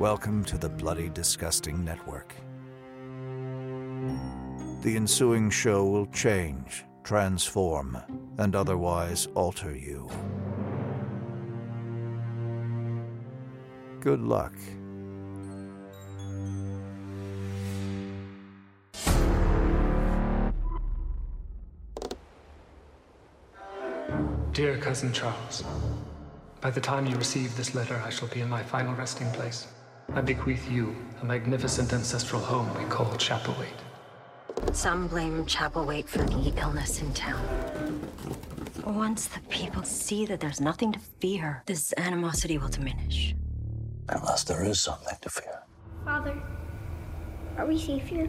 Welcome to the Bloody Disgusting Network. The ensuing show will change, transform, and otherwise alter you. Good luck. Dear Cousin Charles, by the time you receive this letter, I shall be in my final resting place. I bequeath you a magnificent ancestral home we call Chapelwaite. Some blame Chapelwaite for the illness in town. Once the people see that there's nothing to fear, this animosity will diminish. Unless there is something to fear. Father, are we safe here?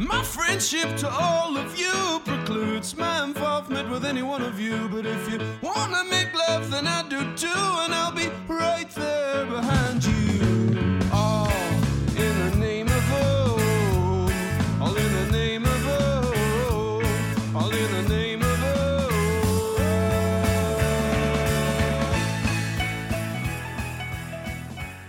My friendship to all of you precludes my involvement with any one of you. But if you wanna make love, then I do too, and I'll be right there behind you.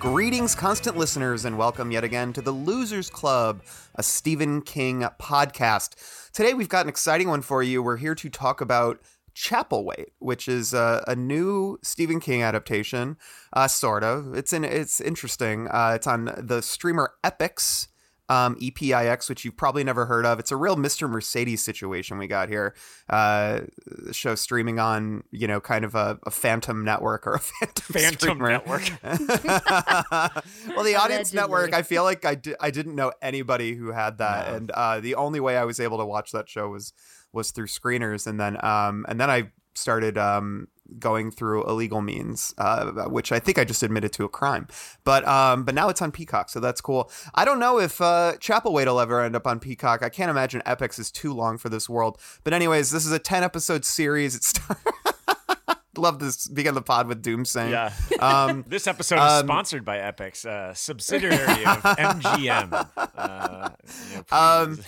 Greetings, constant listeners, and welcome yet again to the Losers Club, a Stephen King podcast. Today we've got an exciting one for you. We're here to talk about Chapelwaite, which is uh, a new Stephen King adaptation, uh, sort of. It's in, it's interesting. Uh, it's on the streamer Epix. Um, EPIX, which you've probably never heard of. It's a real Mr. Mercedes situation we got here. Uh, the show streaming on, you know, kind of a, a phantom network or a phantom, Phantom. Network. well, the Audience Allegedly. Network, I feel like I, di- I didn't know anybody who had that, No. and uh, the only way I was able to watch that show was was through screeners, and then um, and then I started um, going through illegal means, uh, which I think I just admitted to a crime, but um, but now it's on Peacock, so that's cool. I don't know if uh, Chapelwaite will ever end up on Peacock. I can't imagine Epix is too long for this world, but anyways, this is a ten episode series. It's love this begin the pod with Doom saying, Yeah. Um, This episode is Um, sponsored by Epix, uh, subsidiary of MGM. Uh, you know, Um.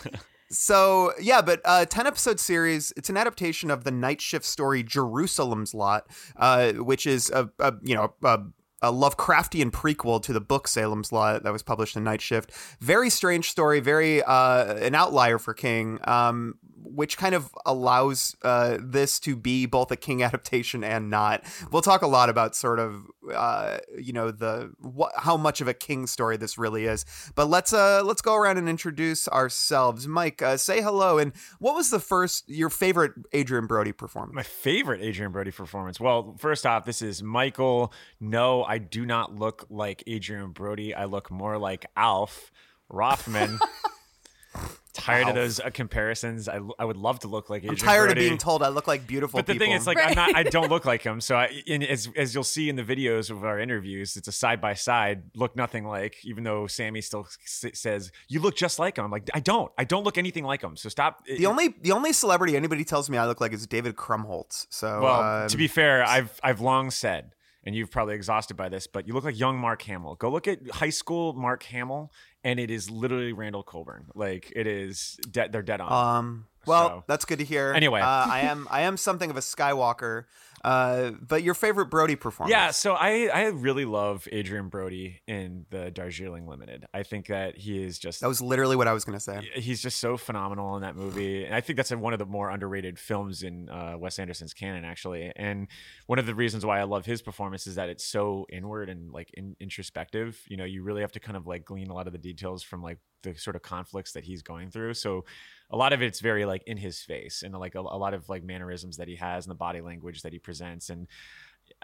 So yeah, but uh, ten episode series. It's an adaptation of the night shift story Jerusalem's Lot, uh, which is a, a you know a, a Lovecraftian prequel to the book Salem's Lot that was published in Night Shift. Very strange story, very uh, an outlier for King, um, which kind of allows uh, this to be both a King adaptation and not. We'll talk a lot about sort of uh, you know the what, how much of a King story this really is. But let's uh, let's go around and introduce ourselves. Mike, uh, say hello. And what was the first your favorite Adrien Brody performance? My favorite Adrien Brody performance. Well, first off, this is Michael. No, I do not look like Adrien Brody. I look more like Alf Rothman. Tired Alf. of those uh, comparisons. I, I would love to look like I'm tired Brody. of being told I look like beautiful But the people. thing is, like, I'm not. I don't look like him. So, I, and as as you'll see in the videos of our interviews, it's a side by side. Look nothing like. Even though Sammy still s- says you look just like him. I'm like, I don't. I don't look anything like him. So stop. the only the only celebrity anybody tells me I look like is David Krumholtz. So Well, um, to be fair, I've I've long said, and you've probably exhausted by this, but you look like young Mark Hamill. Go look at high school Mark Hamill, and it is literally Randall Colburn. Like it is. De- they're dead on. Um. Well, So- that's good to hear. Anyway. uh, I am I am something of a Skywalker. Uh, but your favorite Brody performance? Yeah, so I I really love Adrien Brody in the Darjeeling Limited. I think that he is just that was literally what I was gonna say. he's just so phenomenal in that movie, and I think that's one of the more underrated films in uh, Wes Anderson's canon, actually. And one of the reasons why I love his performance is that it's so inward and like in, introspective. You know, you really have to kind of like glean a lot of the details from like the sort of conflicts that he's going through. So a lot of it's very like in his face, and like a, a lot of like mannerisms that he has and the body language that he presents, and.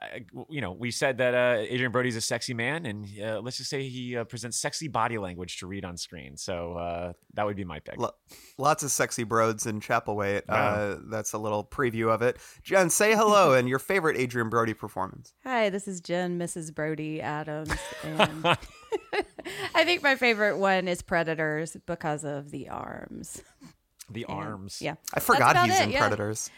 I- you know, we said that uh, Adrien Brody's a sexy man, and uh, let's just say he uh, presents sexy body language to read on screen. So uh, that would be my pick. Lo- lots of sexy broads in Chapelwaite. Uh, Wow. that's a little preview of it. Jen, say hello and your favorite Adrien Brody performance. Hi, this is Jen, Mrs. Brody Adams. And I think my favorite one is Predators because of the arms. The And- arms. Yeah. I forgot he's it, in yeah. Predators.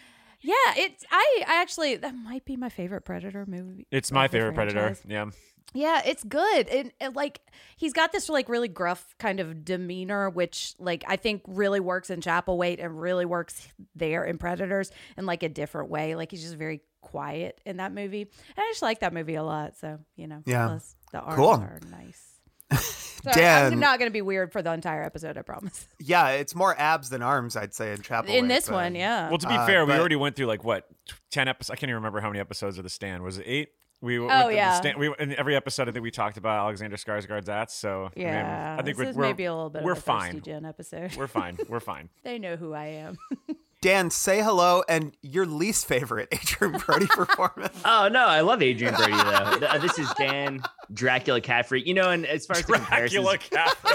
Yeah, it's I, I actually that might be my favorite Predator movie. It's my of the favorite Predator. Yeah. Yeah, it's good. And, and like he's got this like really gruff kind of demeanor, which like I think really works in Chapelwaite and really works there in Predators in like a different way. Like he's just very quiet in that movie. And I just like that movie a lot. So, you know, Yeah. plus the arms Cool. are nice. Sorry, Dan. I'm not gonna be weird for the entire episode, I promise. Yeah, it's more abs than arms, I'd say, in Chapel. in Wait, this but- one, yeah. Well, to be Uh, fair, we already went through like what ten episodes. I can't even remember how many episodes of the stand was it. Eight. We went Oh, the yeah. stand, we in every episode. I think we talked about Alexander Skarsgård's ass. So I, mean, yeah. I think this we're, is we're maybe a little bit we're of a fine. Jen episode. We're fine. We're fine. they know who I am. Dan, say hello and your least favorite Adrien Brody performance. Oh no, I love Adrien Brody though. Uh, this is Dan Dracula Caffrey. You know, and as far as the comparisons, Caffrey.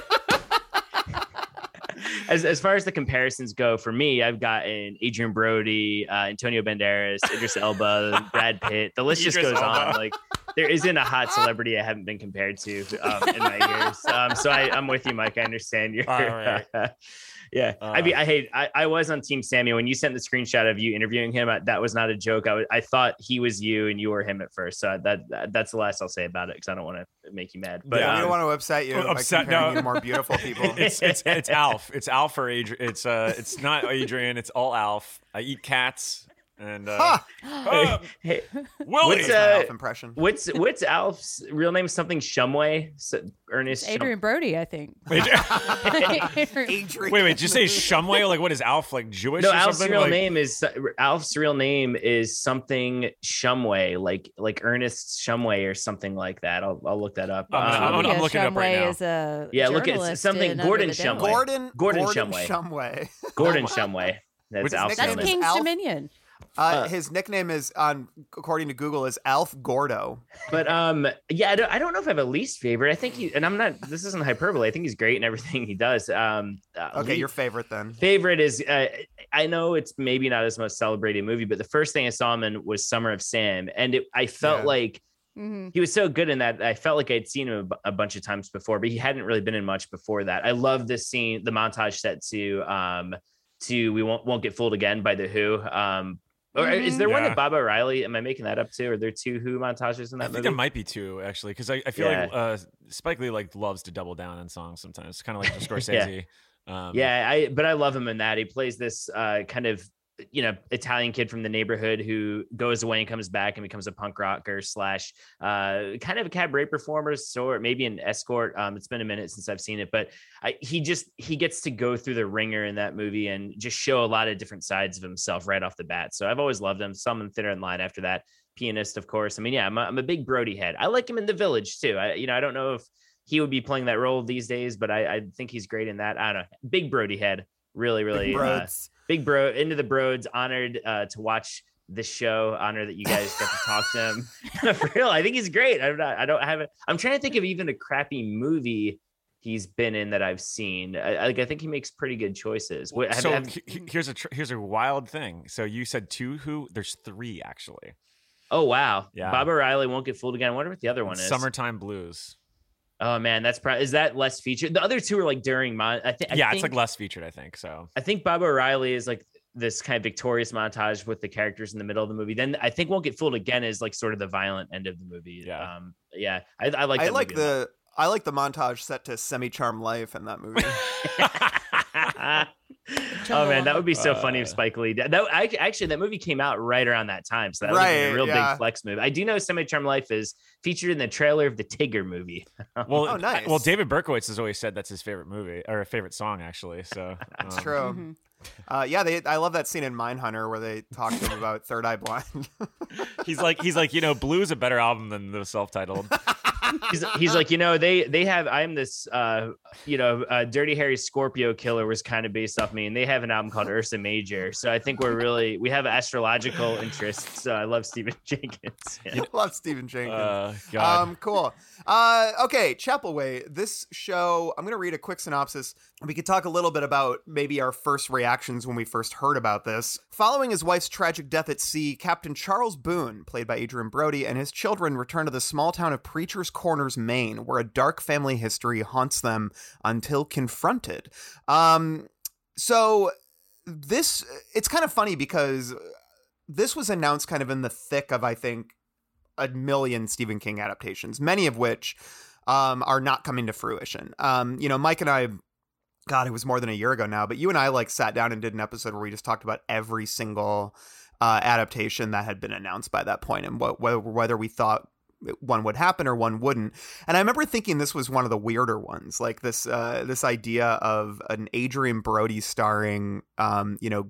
as, as far as the comparisons go, for me, I've gotten Adrien Brody, uh, Antonio Banderas, Idris Elba, Brad Pitt. The list just Idris goes on. Like there isn't a hot celebrity I haven't been compared to um, in my years. Um, so I, I'm with you, Mike. I understand your. All right. Yeah, I Uh. mean, I hate. I, I was on Team Sammy when you sent the screenshot of you interviewing him. I, that was not a joke. I, was, I thought he was you and you were him at first. So that, that that's the last I'll say about it because I don't want to make you mad. But Yeah. we um, don't want to upset you by upset- comparing no. you to more beautiful people. it's it's it's Alf. It's Alf or Adrian. It's uh, it's not Adrian. It's all Alf. I eat cats and uh, Ha! uh, hey, Willie. What's, uh, Alf impression. What's what's Alf's real name? Something Shumway, S- Ernest. It's Shum- Adrien Brody, I think. Adrian. Wait, wait. Did you say Shumway? Like, what is Alf? Like Jewish No, or Alf's something? real like, name is Alf's real name is something Shumway, like like Ernest Shumway or something like that. I'll I'll look that up. I'm gonna- I'm Um, gonna- Yeah, looking it up right Shumway now. Is a Yeah, look, it's journalist something Gordon Under the Dome. Shumway. Gordon Gordon Gordon Shumway. Shumway. Gordon Shumway. That's What's Alf's That's name. Is King's Alf- Dominion. Uh, Uh, his nickname is on according to Google is Alf Gordo. But um, yeah, I don't, I don't know if I have a least favorite. I think he and I'm not. This isn't hyperbole. I think he's great in everything he does. Um, uh, Okay, least- your favorite then. favorite is uh, I know it's maybe not his most celebrated movie, but the first thing I saw him in was Summer of Sam, and it, I felt Yeah. like Mhm. he was so good in that. I felt like I'd seen him a, a bunch of times before, but he hadn't really been in much before that. I love this scene, the montage set to um to we won't won't get fooled again by the Who. Um, or is there one Yeah. that Baba O'Riley? Am I making that up too? Are there two Who montages in that I that think movie? there might be two actually, because I, I feel like uh, Spike Lee like loves to double down on songs sometimes, It's kind of like Scorsese. Um, yeah i but i love him in that he plays this uh kind of you know italian kid from the neighborhood who goes away and comes back and becomes a punk rocker slash uh kind of a cabaret performer sort maybe an escort. Um it's been a minute since i've seen it but I, he just he gets to go through the ringer in that movie and just show a lot of different sides of himself right off the bat. So i've always loved him. Some in thinner in line after that. Pianist of course. I mean yeah i'm a, I'm a big brody head. I like him in the village too. I you know i don't know if he would be playing that role these days, but I, I think he's great in that. I don't know. Big Brody head. Really, really Big uh, big bro into the broads. Honored uh, to watch this show. Honor that you guys got to talk to him. For real, I think he's great. I'm not, I don't have it. I'm trying to think of even a crappy movie he's been in that I've seen. I, I- like I think he makes pretty good choices. What, have- so have- he- he- here's a tr- here's a wild thing. So you said two who? There's three actually. oh wow, Yeah. Baba O'Riley won't get fooled again. I wonder what the other one is. Summertime Blues. Oh man, that's probably is that less featured? The other two are like during my. I think. I yeah, think, it's like less featured, I think. So I think Baba O'Riley is like this kind of victorious montage with the characters in the middle of the movie. Then I think Won't Get Fooled Again is like sort of the violent end of the movie. Yeah. Um, yeah. I, I like I like movie a lot. the I like the montage set to Semi-Charmed Life in that movie. oh man, that would be so funny if Uh, Spike Lee did. That I, actually that movie came out right around that time, so that was Right, a real yeah. big flex move. I do know Semi-Charmed Life is featured in the trailer of the Tigger movie. well, Oh, nice. Well, David Berkowitz has always said that's his favorite movie or a favorite song, actually. So That's um, true. Mhm. Uh, yeah, they, I love that scene in Mindhunter where they talk to him about Third Eye Blind. He's like he's like you know, Blue's a better album than the self-titled. He's, he's like, you know, they they have I'm this uh you know, uh, Dirty Harry Scorpio Killer was kind of based off me, and they have an album called Ursa Major. So I think we're really we have astrological interests. So I love Stephen Jenkins. Yeah. love Stephan Jenkins. Uh, God. Um, cool. Uh, okay, Chapelwaite. This show, I'm going to read a quick synopsis. We could talk a little bit about maybe our first reactions when we first heard about this. Following his wife's tragic death at sea, Captain Charles Boone, played by Adrien Brody, and his children return to the small town of Preacher's Corners, Maine, where a dark family history haunts them until confronted. Um, so this, it's kind of funny because this was announced kind of in the thick of, I think, a million Stephen King adaptations, many of which um, are not coming to fruition. Um, you know, Mike and I, God, it was more than a year ago now, but you and I like sat down and did an episode where we just talked about every single uh, adaptation that had been announced by that point and what whether, whether we thought one would happen or one wouldn't. And I remember thinking this was one of the weirder ones, like this uh, this idea of an Adrien Brody starring, um, you know,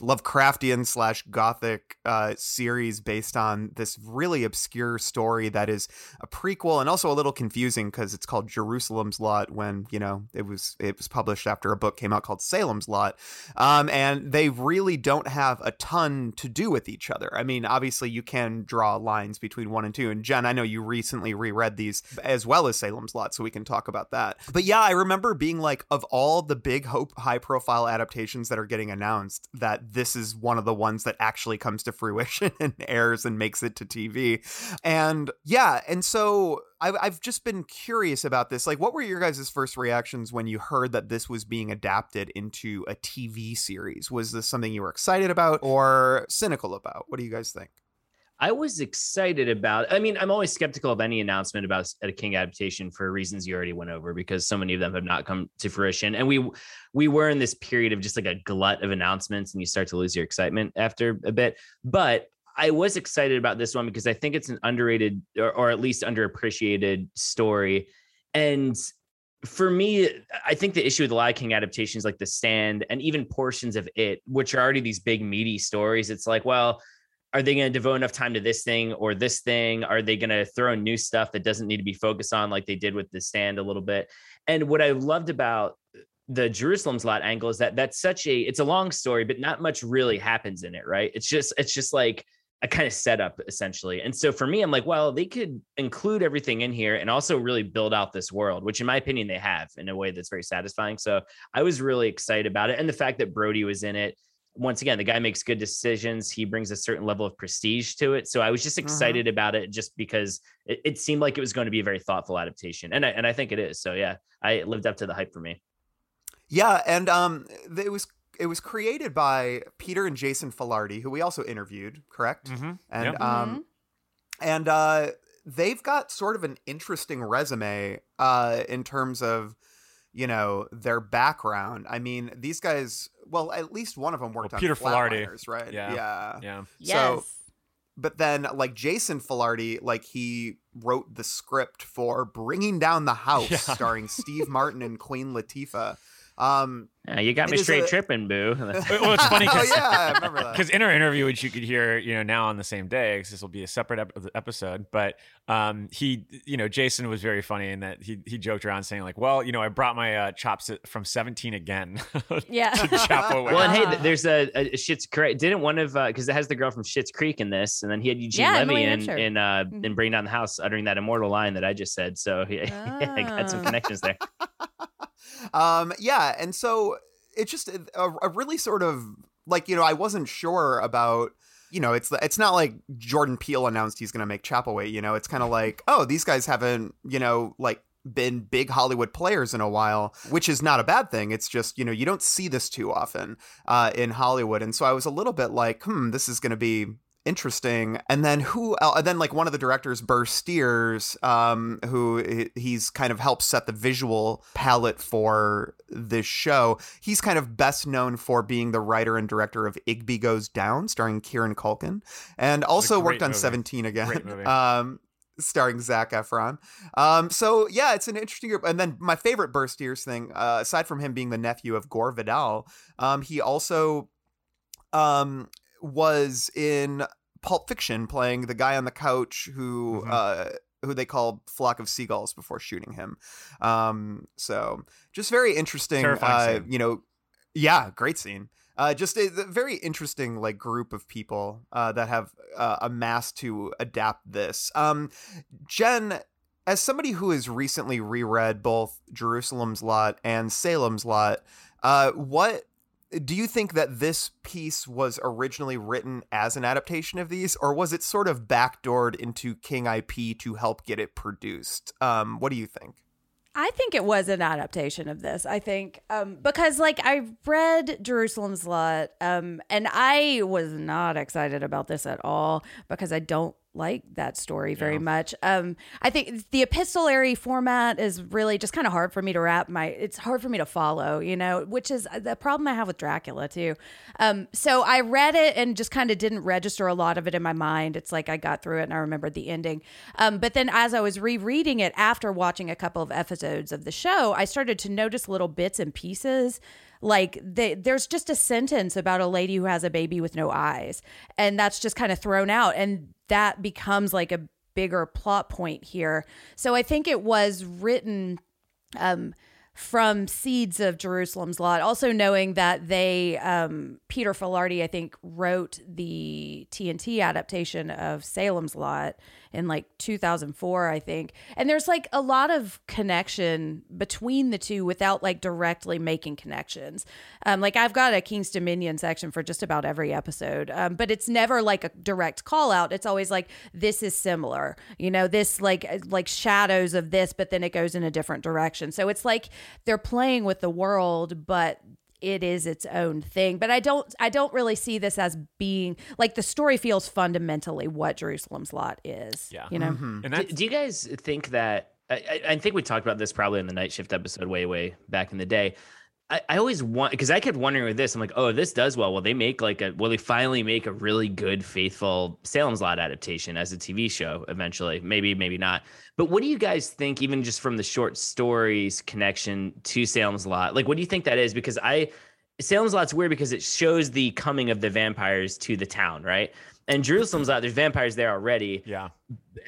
Lovecraftian slash Gothic uh, series based on this really obscure story that is a prequel and also a little confusing because it's called Jerusalem's Lot when you know it was it was published after a book came out called Salem's Lot, um, and they really don't have a ton to do with each other. I mean, obviously you can draw lines between one and two, and Jen, I know you recently reread these as well as Salem's Lot, so we can talk about that. But yeah, I remember being like, of all the big hope high profile adaptations that are getting announced, that this is one of the ones that actually comes to fruition and airs and makes it to TV. And yeah, and so I've, just been curious about this. Like, what were your guys' first reactions when you heard that this was being adapted into a TV series? Was this something you were excited about or cynical about? What do you guys think? I was excited about. I mean, I'm always skeptical of any announcement about a King adaptation for reasons you already went over because so many of them have not come to fruition. And we we were in this period of just like a glut of announcements, and you start to lose your excitement after a bit. But I was excited about this one because I think it's an underrated or, or at least underappreciated story. And for me, I think the issue with lot of King adaptations, like The Stand and even portions of it, which are already these big meaty stories, it's like, well, are they going to devote enough time to this thing or this thing? Are they going to throw new stuff that doesn't need to be focused on, like they did with the stand a little bit? And what I loved about the Jerusalem's lot angle is that that's such a it's a long story, but not much really happens in it, right? It's just it's just like a kind of setup essentially. And so for me, I'm like, well, they could include everything in here and also really build out this world, which in my opinion they have in a way that's very satisfying. So I was really excited about it, and the fact that Brody was in it once again, the guy makes good decisions. He brings a certain level of prestige to it. So I was just Mm-hmm. excited about it just because it, it seemed like it was going to be a very thoughtful adaptation. And I, and I think it is. So yeah, I lived up to the hype for me. Yeah, and um, it was it was created by Peter and Jason Filardi, who we also interviewed, correct? Mhm. And Yep. um, and uh, they've got sort of an interesting resume uh, in terms of you know their background. I mean, these guys. Well, at least one of them worked Well, on Peter Filardi. Flatliners, right? Yeah. yeah, Yeah. So, but then, like Jason Filardi, like he wrote the script for Bringing Down the House, Yeah. starring Steve Martin and Queen Latifah. Um, Yeah, you got me straight a- tripping, boo. well, it's funny oh because yeah, I remember that. because in our interview, which you could hear, you know, now on the same day, because this will be a separate ep- episode. But um, he, you know, Jason was very funny in that he he joked around saying like, "Well, you know, I brought my uh, chops from 17 again." Yeah. to Chapelwaite. well, and hey, there's a, a Schitt's Creek. Didn't one of because it has the girl from Schitt's Creek in this, and then he had Eugene Yeah, Levy Emily in Hampshire. in uh, Mhm. in Bring Down the House, uttering that immortal line that I just said. So he, I got some Ah. connections there. Um yeah and so it's just a, a really sort of like you know i wasn't sure about you know it's it's not like jordan peele announced he's going to make Chapelwaite you know? It's kind of like oh these guys haven't you know like been big hollywood players in a while which is not a bad thing. It's just you know you don't see this too often uh, in hollywood. And so i was a little bit like hmm this is going to be interesting and then who and then like one of the directors burr steers um who he's kind of helped set the visual palette for this show he's kind of best known for being the writer and director of igby goes down starring kieran culkin and also worked on movie. 17 again um starring Zac Efron. Um, so yeah, it's an interesting group. And then my favorite Burr Steers thing, uh, aside from him being the nephew of Gore Vidal, um, he also um was in Pulp Fiction playing the guy on the couch who Mhm. uh who they call flock of seagulls before shooting him. Um so just very interesting uh you know yeah, great scene. Uh, just a, a very interesting like group of people uh, that have uh, amassed to adapt this. Um, Jen, as somebody who has recently reread both Jerusalem's Lot and Salem's Lot, uh, what do you think that this piece was originally written as an adaptation of these, or was it sort of backdoored into King IP to help get it produced? Um, what do you think? I think it was an adaptation of this. I think um, because like I read Jerusalem's Lot, um, and I was not excited about this at all because I don't like that story very much. Um, I think the epistolary format is really just kind of hard for me to wrap my. It's hard for me to follow, you know, which is the problem I have with Dracula too. Um, so I read it and just kind of didn't register a lot of it in my mind. It's like I got through it and I remembered the ending. Um, but then as I was rereading it after watching a couple of episodes of the show, I started to notice little bits and pieces like they, there's just a sentence about a lady who has a baby with no eyes and that's just kind of thrown out and that becomes like a bigger plot point here so i think it was written um from seeds of Jerusalem's Lot. Also knowing that they, um, Peter Filardi, I think, wrote the TNT adaptation of Salem's Lot in like 2004, I think. And there's like a lot of connection between the two without like directly making connections. Um, like I've got a King's Dominion section for just about every episode, um, but it's never like a direct call out. It's always like this is similar, you know, this like like shadows of this, but then it goes in a different direction. So it's like they're playing with the world, but it is its own thing but i don't i don't really see this as being like the story feels fundamentally what jerusalem's lot is Yeah. you know mm-hmm. And Do, do you guys think that? I, I- I think we talked about this probably in the night shift episode way, way back in the day. I, I always want because I kept wondering with this. I'm like, oh, this does well. Will they make like a? Will they finally make a really good, faithful Salem's Lot adaptation as a TV show eventually? Maybe, maybe not. But what do you guys think? Even just from the short stories connection to Salem's Lot, like, what do you think that is? Because I Salem's Lot's weird because it shows the coming of the vampires to the town, right? And Jerusalem's Lot, there's vampires there already. yeah.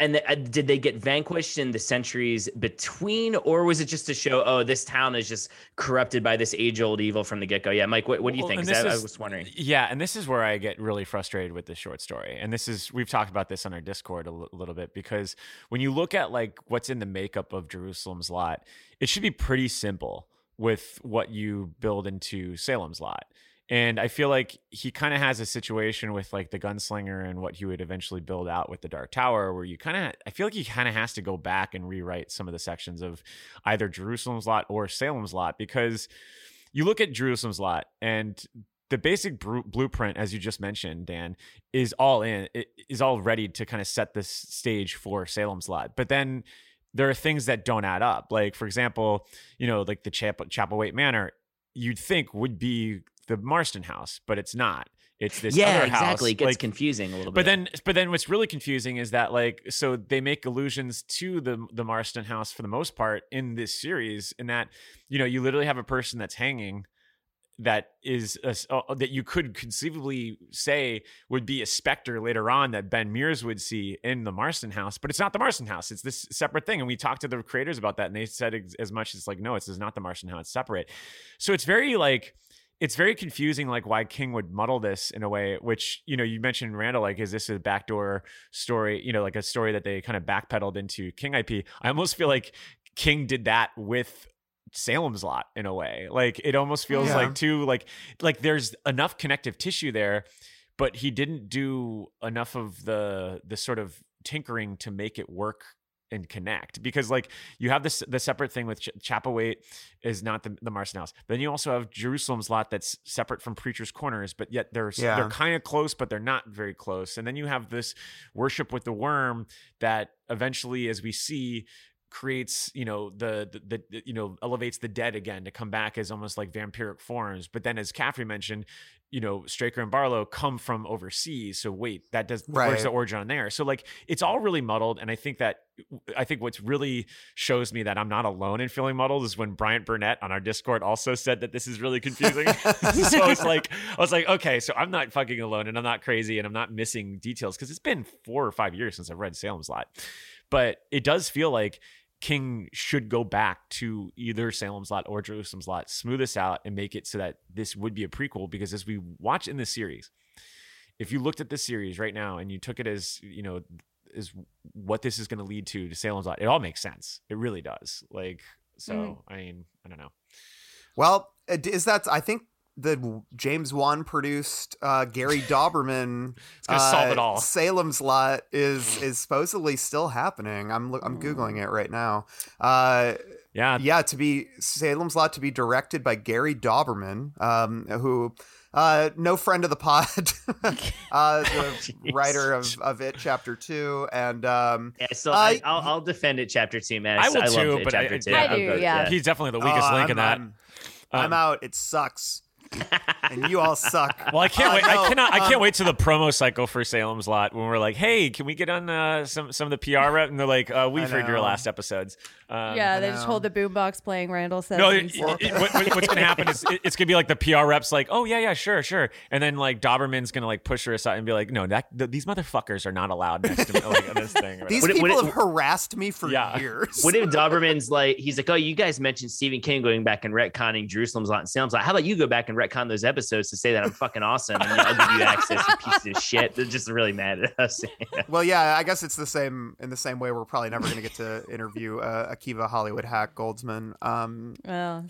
And the, uh, did they get vanquished in the centuries between, or was it just to show, oh, this town is just corrupted by this age old evil from the get go? Yeah, Mike, what, what do you Well, think? 'Cause this I, I was wondering. Yeah, and this is where I get really frustrated with this short story. And this is we've talked about this on our Discord a little bit because when you look at like what's in the makeup of Jerusalem's lot, it should be pretty simple with what you build into Salem's lot. And I feel like he kind of has a situation with like the gunslinger and what he would eventually build out with the Dark Tower, where you kind of, I feel like he kind of has to go back and rewrite some of the sections of either Jerusalem's lot or Salem's lot because you look at Jerusalem's lot and the basic bru- blueprint, as you just mentioned, Dan, is all in, it is all ready to kind of set this stage for Salem's lot. But then there are things that don't add up. Like, for example, you know, like the Chapel, Chapelwaite Manor, you'd think would be the Marston house, but it's not. It's this yeah, other house. exactly. It gets like- confusing a little bit. but then, but then, what's really confusing is that like, so they make allusions to the the Marston house for the most part in this series, in that you know you literally have a person that's hanging that is a, uh, that you could conceivably say would be a specter later on that Ben Mears would see in the Marston house, but it's not the Marston house. It's this separate thing. And we talked to the creators about that, and they said ex- as much as like, no, it's, it's not the Marston house. It's separate. So it's very like it's very confusing like why king would muddle this in a way which you know you mentioned randall like is this a backdoor story you know like a story that they kind of backpedaled into king ip i almost feel like king did that with salem's lot in a way like it almost feels Yeah. like too like like there's enough connective tissue there but he didn't do enough of the the sort of tinkering to make it work and connect because like you have this the separate thing with Ch- Chapelwaite is not the, the Marston house then you also have Jerusalem's lot that's separate from Preacher's Corners but yet they're Yeah. they're kind of close but they're not very close. And then you have this worship with the worm that eventually as we see creates you know the, the the the- you know elevates the dead again to come back as almost like vampiric forms. But then as Caffrey mentioned you know Straker and Barlow come from overseas so wait that does where's the origin on there so like it's all really muddled and I think that I think what's really shows me that I'm not alone in feeling muddled is when Bryant Burnett on our Discord also said that this is really confusing. so it's like I was like, okay, so I'm not fucking alone and I'm not crazy and I'm not missing details because it's been four or five years since I've read Salem's Lot. But it does feel like King should go back to either Salem's Lot or Jerusalem's Lot, smooth this out and make it so that this would be a prequel. Because as we watch in the series, if you looked at this series right now and you took it as, you know, is what this is going to lead to to Salem's Lot, it all makes sense. It really does. Like, so Mhm. I mean, I don't know. Well, uh, is that I think the James Wan produced uh, Gary Dauberman It's gonna solve it uh, all. Salem's Lot is is supposedly still happening. I'm loo- I'm googling it right now. Uh, Yeah. Yeah, to be Salem's Lot to be directed by Gary Dauberman, um, who uh, no friend of the pod, uh, the writer of, of it, chapter two, and um, Yeah, so I, I'll, I'll defend it, chapter two, man. I will loved too, it, but I- chapter two. yeah, I do, but, yeah. He's definitely the weakest oh, link in that. I'm, I'm, I'm out. It sucks, and you all suck. Well, I can't Uh, wait. no, I cannot. I can't um, wait to the promo cycle for Salem's Lot when we're like, "Hey, can we get on uh, some some of the PR rep?" And they're like, uh, "We've heard your last episodes." Um, yeah, they just hold the boombox playing Randall says. No, and it, it- what- what- what's going to happen is it- it's going to be like the PR reps, like, "Oh yeah, yeah, sure, sure," and then like Dauberman's going to like push her aside and be like, "No, that th- these motherfuckers are not allowed next to me like this thing." or These Would people would it- have harassed me for Yeah. years. What if Dauberman's like, he's like, oh, you guys mentioned Stephen King going back and retconning Jerusalem's Lot and Salem's Lot. How about you go back and retcon those episodes to say that I'm fucking awesome and I'll give you access, you pieces of shit. They're just really mad at us. Well, yeah, I guess it's the same in the same way. We're probably never going to get to interview uh, Akiva Hollywood hack Goldsman. Um,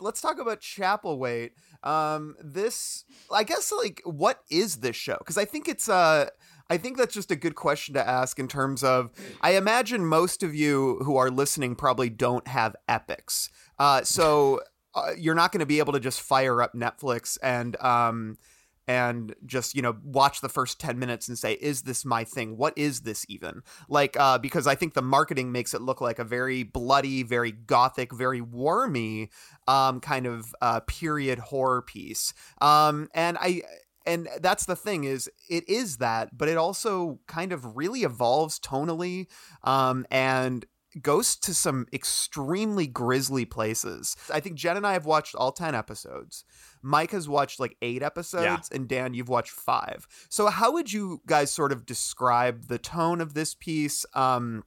let's talk about Chapelwaite. Um, this, I guess, like, what is this show? Because I think it's uh I think that's just a good question to ask in terms of. I imagine most of you who are listening probably don't have Epix, uh, so uh, you're not going to be able to just fire up Netflix and um and just you know watch the first 10 minutes and say is this my thing? What is this even? Like uh because i think the marketing makes it look like a very bloody very gothic very wormy um kind of uh period horror piece. Um and i and that's the thing is it is that but it also kind of really evolves tonally um and goes to some extremely grisly places. I think jen and i have watched all 10 episodes. Mike has watched like eight episodes and dan you've watched five. So how would you guys sort of describe the tone of this piece um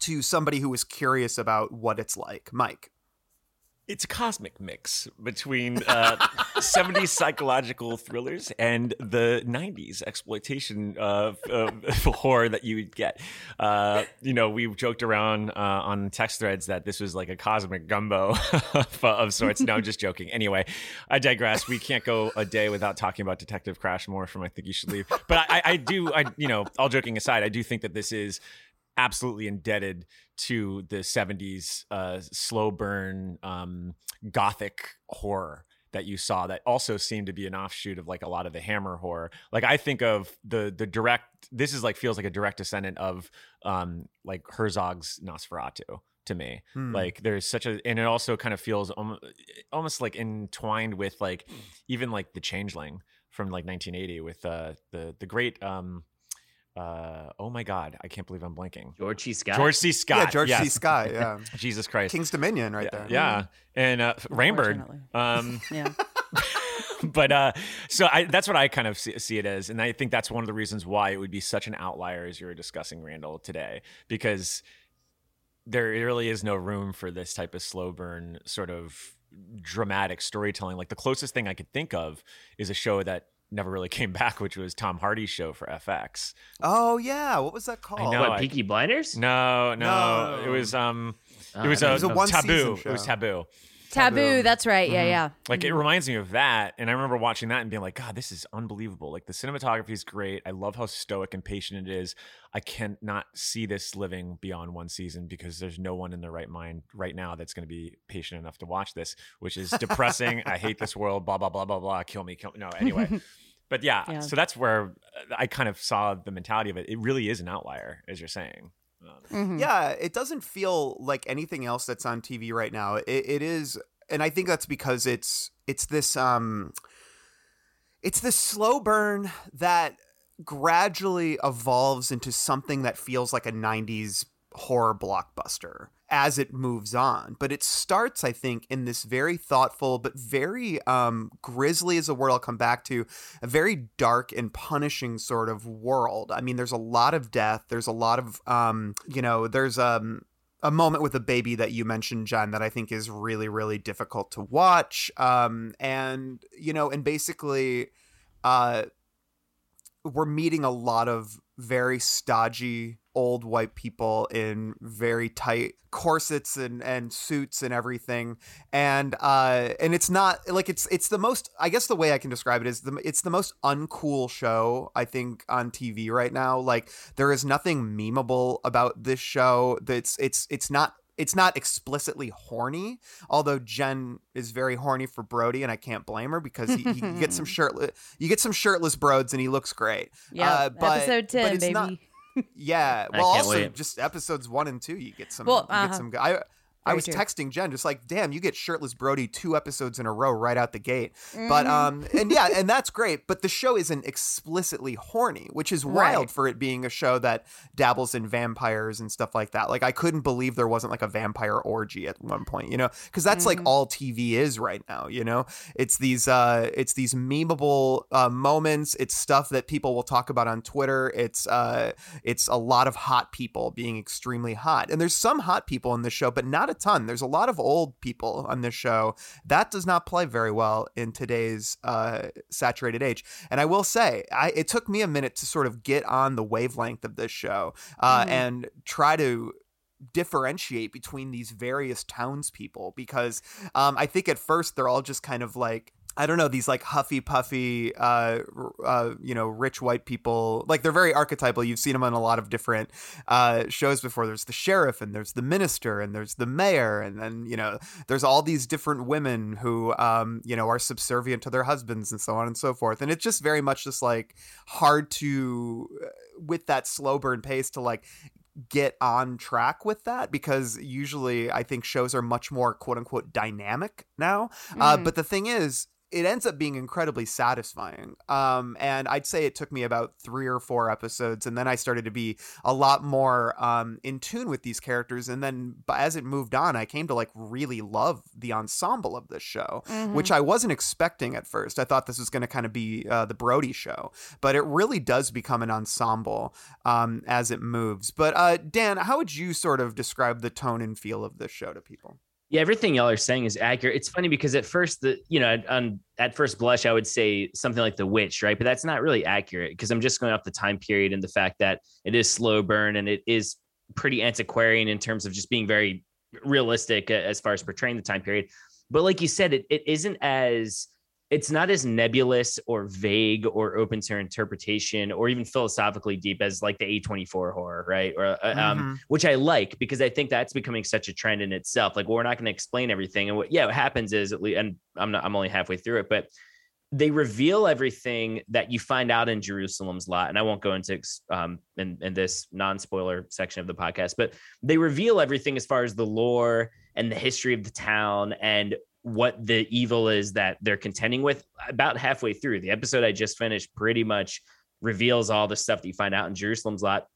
to somebody who is curious about what it's like? Mike It's a cosmic mix between uh, 70s psychological thrillers and the 90s exploitation of, of horror that you would get. Uh, you know, we've joked around uh, on text threads that this was like a cosmic gumbo of, of sorts. No, I'm just joking. Anyway, I digress. We can't go a day without talking about Detective Crashmore from I Think You Should Leave. But I, I, I do, I you know, all joking aside, I do think that this is absolutely indebted to the 70s uh, slow burn um, gothic horror that you saw that also seemed to be an offshoot of like a lot of the hammer horror like i think of the the direct this is like feels like a direct descendant of um like herzog's nosferatu to me Hmm. like there's such a and it also kind of feels almost, almost like entwined with like even like the changeling from like 1980 with uh the the great um uh oh my god i can't believe i'm blanking. George C. Scott. george c. Scott yeah george c. scott yeah. Jesus christ. King's dominion right yeah, there. yeah. And uh rainbird um yeah. but uh so i that's what i kind of see, see it as. And i think that's one of the reasons why it would be such an outlier as you were discussing randall today. Because there really is no room for this type of slow burn sort of dramatic storytelling. Like the closest thing i could think of is a show that never really came back which was tom hardy's show for fx oh yeah what was that called know. What, I- Peaky Blinders? no no, No. it was um Uh, it was I a, don't was a one taboo season it was taboo Taboo. Taboo. That's right. Yeah, Mhm. yeah. Like it reminds me of that, and I remember watching that and being like, "God, this is unbelievable! Like the cinematography is great. I love how stoic and patient it is. I cannot see this living beyond one season because there's no one in their right mind right now that's going to be patient enough to watch this, which is depressing. I hate this world. Blah blah blah blah blah. Kill me. Kill me. No, anyway." But yeah, Yeah. so that's where uh, I kind of saw the mentality of it. It really is an outlier, as you're saying. Mhm. Yeah, it doesn't feel like anything else that's on TV right now. It, it is, and I think that's because it's it's this um, it's this slow burn that gradually evolves into something that feels like a '90s horror blockbuster as it moves on. But it starts, I think, in this very thoughtful but very um, grisly is a word I'll come back to, a very dark and punishing sort of world. I mean, there's a lot of death. There's a lot of, um, you know, there's um, a moment with a baby that you mentioned, John, that I think is really, really difficult to watch. Um, and, you know, and basically, uh, we're meeting a lot of very stodgy old white people in very tight corsets and, and suits and everything and uh and it's not like it's it's the most i guess the way i can describe it is the it's the most uncool show i think on tv right now like there is nothing memeable about this show that's it's it's not it's not explicitly horny, although Jen is very horny for Brody, and I can't blame her because he, he gets some shirtless you get some shirtless broads and he looks great. Yeah, Uh, but, episode but it's baby. not- yeah. I Well, can't also wait. just episodes one and two, you get some. Well, you get uh-huh. some. g- I I was true. texting Jen just like, damn, you get shirtless Brody two episodes in a row right out the gate. Mm-hmm. But um, and yeah, and that's great. But the show isn't explicitly horny, which is Right. wild for it being a show that dabbles in vampires and stuff like that. Like I couldn't believe there wasn't like a vampire orgy at one point, you know, because that's Mm-hmm. like all TV is right now. You know, it's these uh, it's these memeable uh, moments. It's stuff that people will talk about on Twitter. It's uh, it's a lot of hot people being extremely hot, and there's some hot people in this show, but not a ton. There's a lot of old people on this show. That does not play very well in today's uh, saturated age. And I will say, I, it took me a minute to sort of get on the wavelength of this show uh, Mhm. and try to differentiate between these various townspeople because um, I think at first they're all just kind of like I don't know these like huffy puffy uh, uh you know rich white people like they're very archetypal you've seen them on a lot of different uh shows before there's the sheriff and there's the minister and there's the mayor and then you know there's all these different women who um you know are subservient to their husbands and so on and so forth and it's just very much just like hard to uh, with that slow burn pace to like get on track with that because usually I think shows are much more quote unquote dynamic now. Uh, Mhm. but the thing is, it ends up being incredibly satisfying. Um, and I'd say it took me about three or four episodes, and then I started to be a lot more um, in tune with these characters. And then, as it moved on, I came to like really love the ensemble of this show, Mm-hmm. which I wasn't expecting at first. I thought this was going to kind of be uh, the Brody show, but it really does become an ensemble um, as it moves. But uh, Dan, how would you sort of describe the tone and feel of this show to people? Yeah, everything y'all are saying is accurate. It's funny because at first, the you know, on at first blush, I would say something like The Witch, right? But that's not really accurate because I'm just going off the time period and the fact that it is slow burn and it is pretty antiquarian in terms of just being very realistic uh, as far as portraying the time period. But like you said, it, it isn't as it's not as nebulous or vague or open to interpretation or even philosophically deep as like the A24 horror, right? Or uh, um, Mhm. which I like because I think that's becoming such a trend in itself. Like, well, we're not going to explain everything, and what yeah, what happens is at least, and I'm not, I'm only halfway through it, but they reveal everything that you find out in Jerusalem's lot, and I won't go into um in, in this non-spoiler section of the podcast, but they reveal everything as far as the lore and the history of the town and what the evil is that they're contending with about halfway through the episode i just finished pretty much reveals all the stuff that you find out in jerusalem's lot.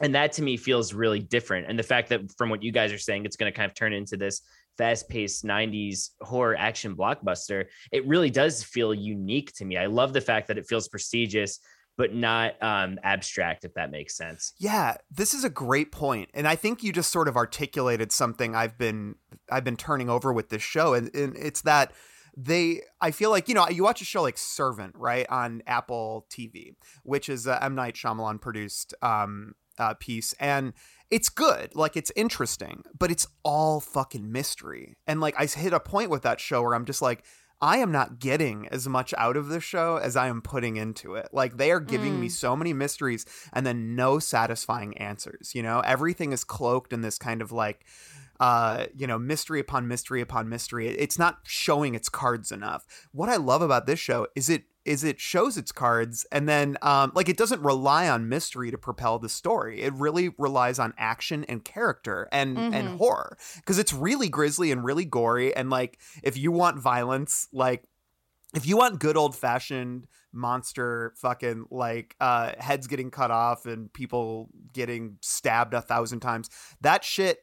And that to me feels really different. And the fact that from what you guys are saying it's going to kind of turn into this fast-paced 90s horror action blockbuster it really does feel unique to me. I love the fact that it feels prestigious but not um abstract if that makes sense Yeah, this is a great point, and I think you just sort of articulated something I've been I've been turning over with this show, and, and it's that they I feel like you know you watch a show like Servant right on Apple TV, which is a M Night Shyamalan produced um, uh, piece, and it's good, like it's interesting, but it's all fucking mystery, and like I hit a point with that show where I'm just like. I am not getting as much out of this show as I am putting into it. Like they are giving me so many mysteries and then no satisfying answers, you know? Everything is cloaked in this kind of like uh, you know, mystery upon mystery upon mystery. It's not showing its cards enough. What I love about this show is it is it shows its cards and then um like it doesn't rely on mystery to propel the story. It really relies on action and character and and horror because it's really grisly and really gory and like if you want violence like if you want good old fashioned monster fucking like uh heads getting cut off and people getting stabbed a thousand times that shit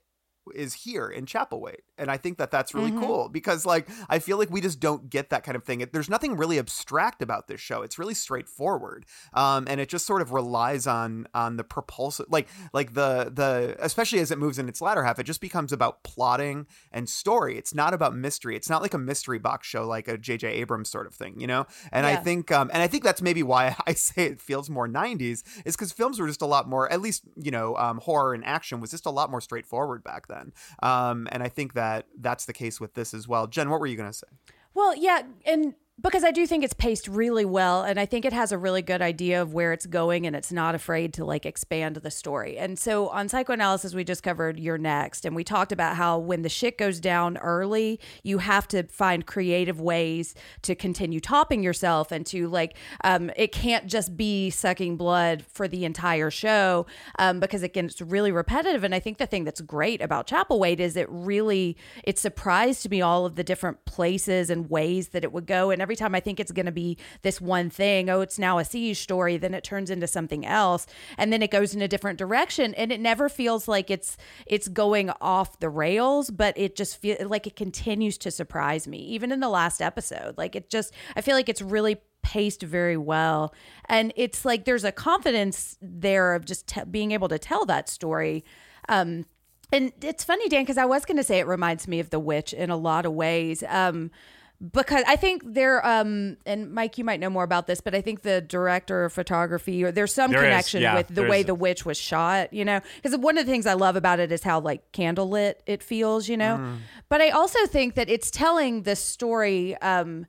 is here in Chapelwaite. And I think that that's really cool because like I feel like we just don't get that kind of thing. It, there's nothing really abstract about this show. It's really straightforward. Um and it just sort of relies on on the propulsive like like the the especially as it moves in its latter half it just becomes about plotting and story. It's not about mystery. It's not like a mystery box show like a JJ Abrams sort of thing, you know? And I think um and I think that's maybe why I say it feels more 90s is cuz films were just a lot more at least, you know, um horror and action was just a lot more straightforward back then. Um, and I think that that's the case with this as well. Jen, what were you going to say? Well, yeah, and because I do think it's paced really well and I think it has a really good idea of where it's going and it's not afraid to like expand the story. And so on psychoanalysis we just covered You're Next and we talked about how when the shit goes down early, you have to find creative ways to continue topping yourself and to like um it can't just be sucking blood for the entire show um because it gets really repetitive and I think the thing that's great about Chapelwaite is it really it surprised me all of the different places and ways that it would go and every time I think it's going to be this one thing, oh, it's now a siege story, then it turns into something else, and then it goes in a different direction, and it never feels like it's it's going off the rails, but it just feels like it continues to surprise me, even in the last episode. Like it just, I feel like it's really paced very well, and it's like there's a confidence there of just te- being able to tell that story. Um, and it's funny, Dan, because I was going to say it reminds me of The Witch in a lot of ways. Um, because I think there, um, and Mike, you might know more about this, but I think the director of photography, or there's some There is, connection yeah, with the way is. The Witch was shot, you know, because one of the things I love about it is how like candlelit it feels, you know. Mm. But I also think that it's telling the story. Um,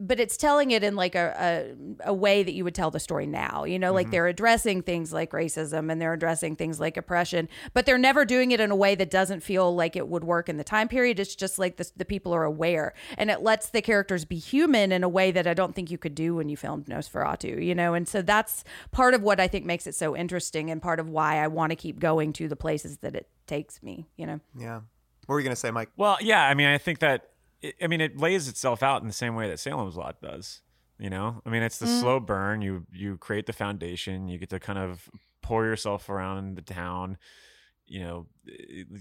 but it's telling it in like a, a, a way that you would tell the story now you know like Mm-hmm. they're addressing things like racism and they're addressing things like oppression but they're never doing it in a way that doesn't feel like it would work in the time period it's just like the, the people are aware and it lets the characters be human in a way that i don't think you could do when you filmed nosferatu you know and so that's part of what i think makes it so interesting and part of why i want to keep going to the places that it takes me you know Yeah. What were you gonna say, Mike? Well, yeah, I mean, I think that it, I mean it lays itself out in the same way that Salem's Lot does. You know, I mean, it's the Mm. slow burn. You you create the foundation. You get to kind of pour yourself around the town. You know,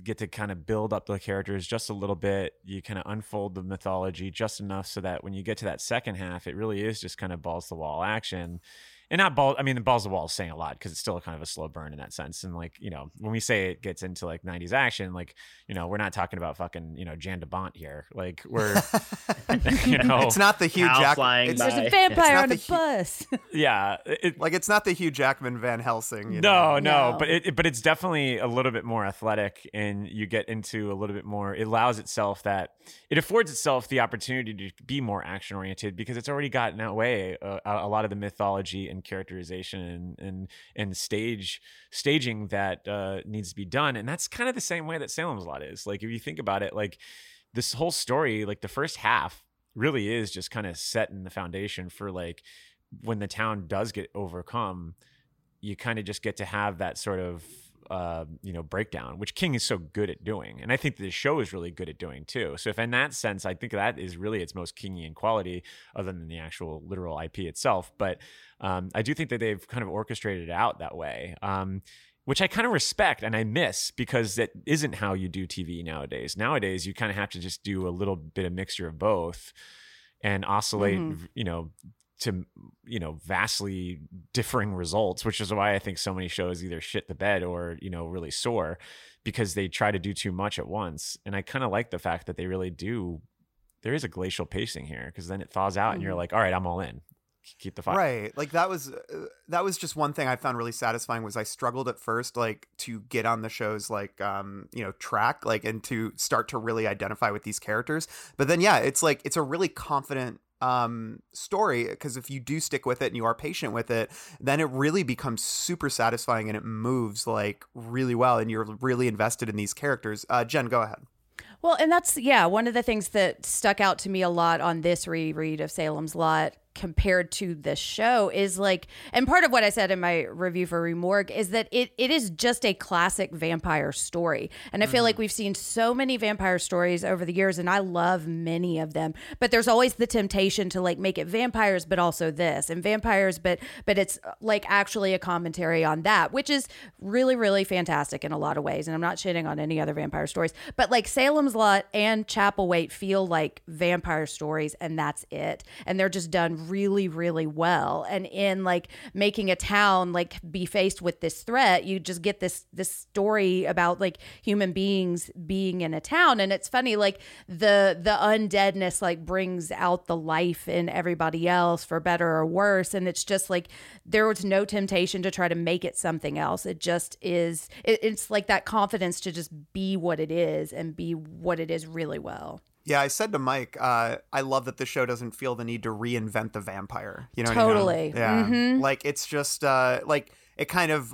get to kind of build up the characters just a little bit. You kind of unfold the mythology just enough so that when you get to that second half, it really is just kind of balls to the wall action. And not ball. I mean, the balls to the wall is saying a lot because it's still kind of a slow burn in that sense. And like, you know, when we say it gets into like '90s action, like, you know, we're not talking about fucking, you know, Jan de Bont here. Like, we're, you know, It's not the Hugh Cow Jack. flying it's, by. there's a vampire on the a bus yeah. It, like it's not the Hugh Jackman Van Helsing. You no, know? no, No. but it, it- but it's definitely a little bit more athletic, and you get into a little bit more. It allows itself that it affords itself the opportunity to be more action oriented because it's already gotten away uh, a, a lot of the mythology and characterization and and, and stage staging that uh, needs to be done, and that's kind of the same way that Salem's Lot is. Like if you think about it, like this whole story, like the first half really is just kind of setting the foundation for like when the town does get overcome you kind of just get to have that sort of uh, you know breakdown which king is so good at doing and i think the show is really good at doing too so if in that sense i think that is really its most kingian quality other than the actual literal ip itself but um, i do think that they've kind of orchestrated it out that way um, which I kind of respect and I miss because that isn't how you do TV nowadays. Nowadays, you kind of have to just do a little bit of mixture of both and oscillate, Mhm. you know, to you know vastly differing results, which is why I think so many shows either shit the bed or you know really soar because they try to do too much at once. And I kind of like the fact that they really do. There is a glacial pacing here because then it thaws out and you're Mhm. like, all right, I'm all in. Keep the fire. Right. Like that was uh, that was just one thing I found really satisfying was I struggled at first like to get on the show's like um you know track like and to start to really identify with these characters. But then yeah, it's like it's a really confident um story because if you do stick with it and you are patient with it then it really becomes super satisfying and it moves like really well and you're really invested in these characters. Uh jen go ahead. Well, and that's yeah, one of the things that stuck out to me a lot on this reread of Salem's Lot compared to the show is like and part of what I said in my review for Rue Morgue is that it it is just a classic vampire story. And I feel like mm-hmm. we've seen so many vampire stories over the years and I love many of them, but there's always the temptation to like make it vampires but also this and vampires but but it's uh, like actually a commentary on that, which is really really fantastic in a lot of ways and I'm not shitting on any other vampire stories, but like Salem's Lot and Chapelwaite feel like vampire stories and that's it. And they're just done really really well. And in like making a town like be faced with this threat, you just get this this story about like human beings being in a town and it's funny like the the undeadness like brings out the life in everybody else for better or worse and it's just like there was no temptation to try to make it something else. It just is it, it's like that confidence to just be what it is and be what it is really well. Yeah, I said to Mike, uh, I love that the show doesn't feel the need to reinvent the vampire. You know, what I mean? Totally. Yeah, Mhm. like it's just uh, like it kind of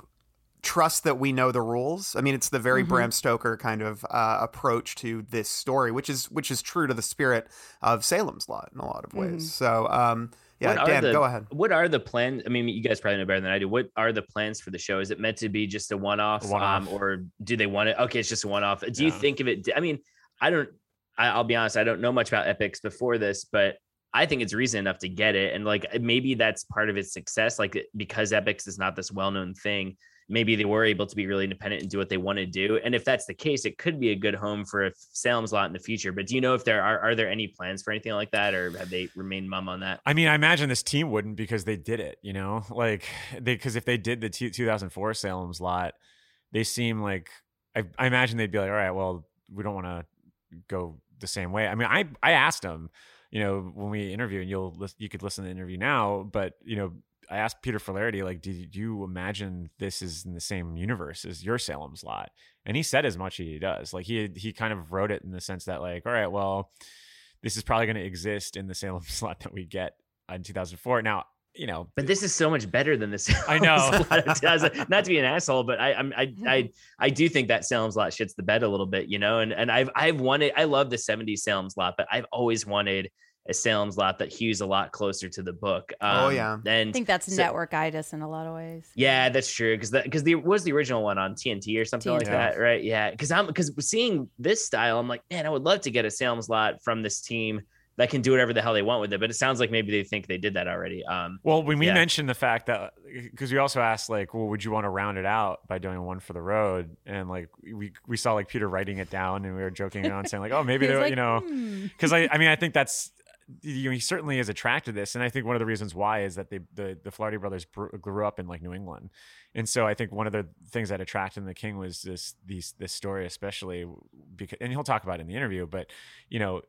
trusts that we know the rules. I mean, it's the very Mhm. Bram Stoker kind of uh, approach to this story, which is which is true to the spirit of Salem's Lot in a lot of ways. Mhm. So, um, yeah, What Dan, the- go ahead. What are the plans? I mean, you guys probably know better than I do. What are the plans for the show? Is it meant to be just a one-off, A one-off. Um, or do they want it? Okay, it's just a one-off. Do you think of it? I mean, I don't. I, I'll be honest. I don't know much about Epix before this, but I think it's reason enough to get it. And like uh, maybe that's part of its success. Like because Epix is not this well-known thing, maybe they were able to be really independent and do what they want to do. And if that's the case, it could be a good home for a Salem's Lot in the future. But do you know if there are are there any plans for anything like that, or have they remained mum on that? I mean, I imagine this team wouldn't because they did it, you know, like they because if they did the t- 2004 Salem's Lot, they seem like I, I imagine they'd be like, all right, well, we don't want to go the same way. I mean, I I asked him, you know, when we interview, and you'll you could listen to the interview now, but you know, I asked Peter Filardi, like, did you imagine this is in the same universe as your Salem's Lot? And he said as much as he does. Like he he kind of wrote it in the sense that like, all right, well, this is probably going to exist in the Salem's Lot that we get in 2004. Now, you know, But this is so much better than this. I know. Not to be an asshole, but I, I'm, I, I, I do think that Salem's Lot shits the bed a little bit, you know. And and I've, I've wanted. I love the '70s Salem's Lot, but I've always wanted a Salem's Lot that hews a lot closer to the book. Oh, Um, yeah. and I think that's so- networkitis in a lot of ways. Yeah, that's true. Because that because the was the original one on TNT or something like that, right? Yeah. Because I'm because seeing this style, I'm like, man, I would love to get a Salem's Lot from this team that can do whatever the hell they want with it. But it sounds like maybe they think they did that already. Um, Well, when we Yeah. mentioned the fact that, because we also asked, like, well, would you want to round it out by doing one for the road? And like, we we saw like Peter writing it down, and we were joking around saying like, oh, maybe He was they, like, you know, "Hmm." because I, I mean, I think that's. You know, he certainly is attracted to this, and I think one of the reasons why is that they, the the Filardi brothers grew up in like New England, and so I think one of the things that attracted the King was this these this story, especially because, and he'll talk about it in the interview, but you know,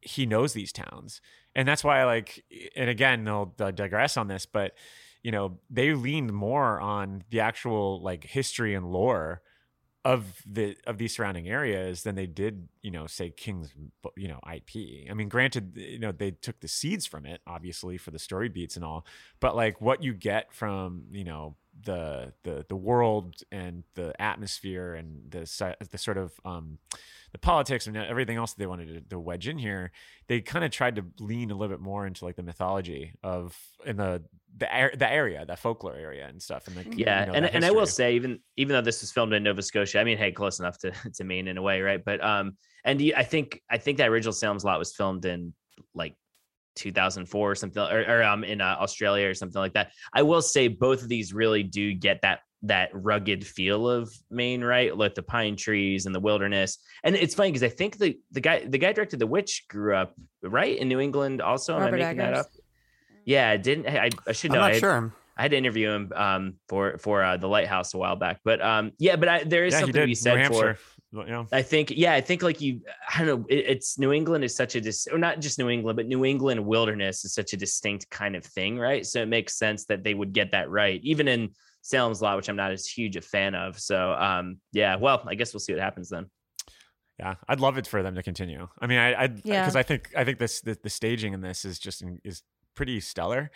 he knows these towns. And that's why I like and again they'll, they'll digress on this but you know they leaned more on the actual like history and lore of the of these surrounding areas than they did you know say king's you know ip i mean granted you know they took the seeds from it obviously for the story beats and all but like what you get from you know the the the world and the atmosphere and the the sort of um the politics and everything else that they wanted to, to wedge in here they kind of tried to lean a little bit more into like the mythology of in the the, the area that folklore area and stuff and the yeah you know, and, and i will say even even though this was filmed in nova scotia i mean hey close enough to, to maine in a way right? But um and you- i think i think that original salem's lot was filmed in like 2004 or something or, or um in uh, australia or something like that. I will say both of these really do get that that rugged feel of maine right? Like the pine trees and the wilderness. And it's funny because i think the the guy the guy directed the witch grew up right in new england also? Am i making that up? Yeah I didn't i, I should know I'm know. not I had- sure. I had to interview him um, for for uh, the Lighthouse a while back, but um, yeah, but I, there is yeah, something to be New said for. Hampshire. you know I think, yeah, I think like you, I don't know, it, it's New England is such a dis, or not just New England, but New England wilderness is such a distinct kind of thing, right? So it makes sense that they would get that right, even in Salem's Lot, which I'm not as huge a fan of. So um, yeah, well, I guess we'll see what happens then. Yeah, I'd love it for them to continue. I mean, I, I, Yeah. because I think I think this the, the staging in this is just is pretty stellar,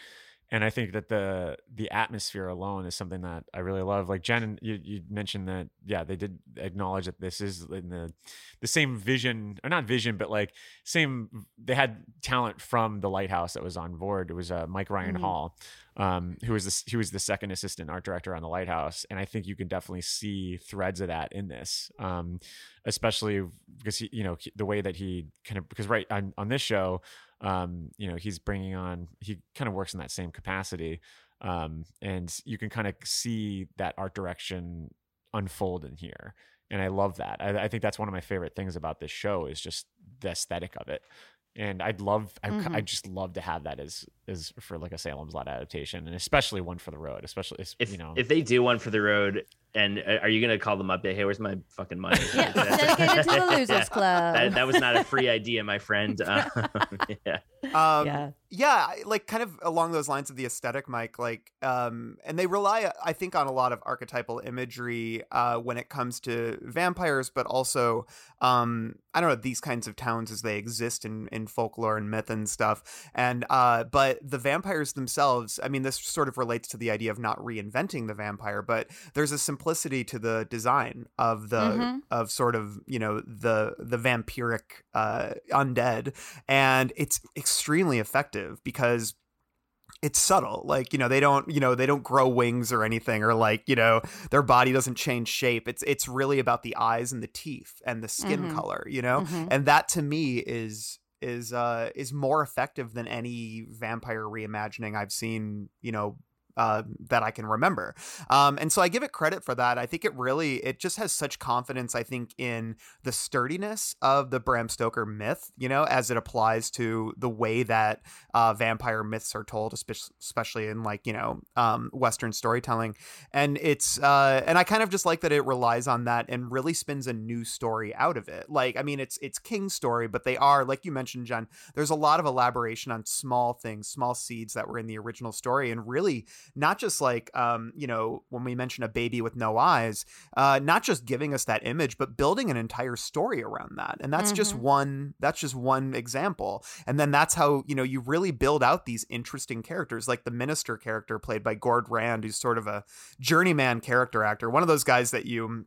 and I think that the the atmosphere alone is something that I really love. Like Jen, you, you mentioned that yeah, they did acknowledge that this is in the the same vision or not vision, but like same. They had talent from the Lighthouse that was on board. It was uh, Mike Ryan Mhm. Hall, um, who was this he was the second assistant art director on the Lighthouse, and I think you can definitely see threads of that in this. Um, especially because he, you know, the way that he kind of because right on, on this show, um, you know, he's bringing on he kind of works in that same capacity, um, and you can kind of see that art direction unfold in here, and I love that. I, I think that's one of my favorite things about this show is just the aesthetic of it. And I'd love, I, Mhm. I just love to have that as, as for like a Salem's Lot adaptation, and especially one for the road, especially If you know, if they do one for the road, And uh, are you gonna call them up? Hey, where's my fucking money? Yeah, dedicated to the Losers Club. That, that was not a free idea, my friend. Um, yeah. Um, Yeah. yeah. Like kind of along those lines of the aesthetic, Mike. Like, um, and they rely, I think, on a lot of archetypal imagery uh, when it comes to vampires, but also, um, I don't know, these kinds of towns as they exist in in folklore and myth and stuff. And uh, but the vampires themselves, I mean, this sort of relates to the idea of not reinventing the vampire, but there's a simplicity to the design of the Mhm. of sort of you know the the vampiric uh, undead, and it's extremely effective because it's subtle like you know they don't you know they don't grow wings or anything or like you know their body doesn't change shape it's it's really about the eyes and the teeth and the skin Mhm. color you know Mhm. and that to me is is uh is more effective than any vampire reimagining i've seen you know uh, that I can remember. Um, and so I give it credit for that. I think it really, it just has such confidence, I think, in the sturdiness of the Bram Stoker myth, you know, as it applies to the way that uh, vampire myths are told, espe- especially in like, you know, um, Western storytelling. And it's, uh, and I kind of just like that it relies on that and really spins a new story out of it. Like, I mean, it's, it's King's story, but they are, like you mentioned, Jen, there's a lot of elaboration on small things, small seeds that were in the original story and really not just like um you know when we mention a baby with no eyes uh not just giving us that image but building an entire story around that and that's just Mhm. one that's just one example and then that's how you know you really build out these interesting characters like the minister character played by Gord Rand who's sort of a journeyman character actor one of those guys that you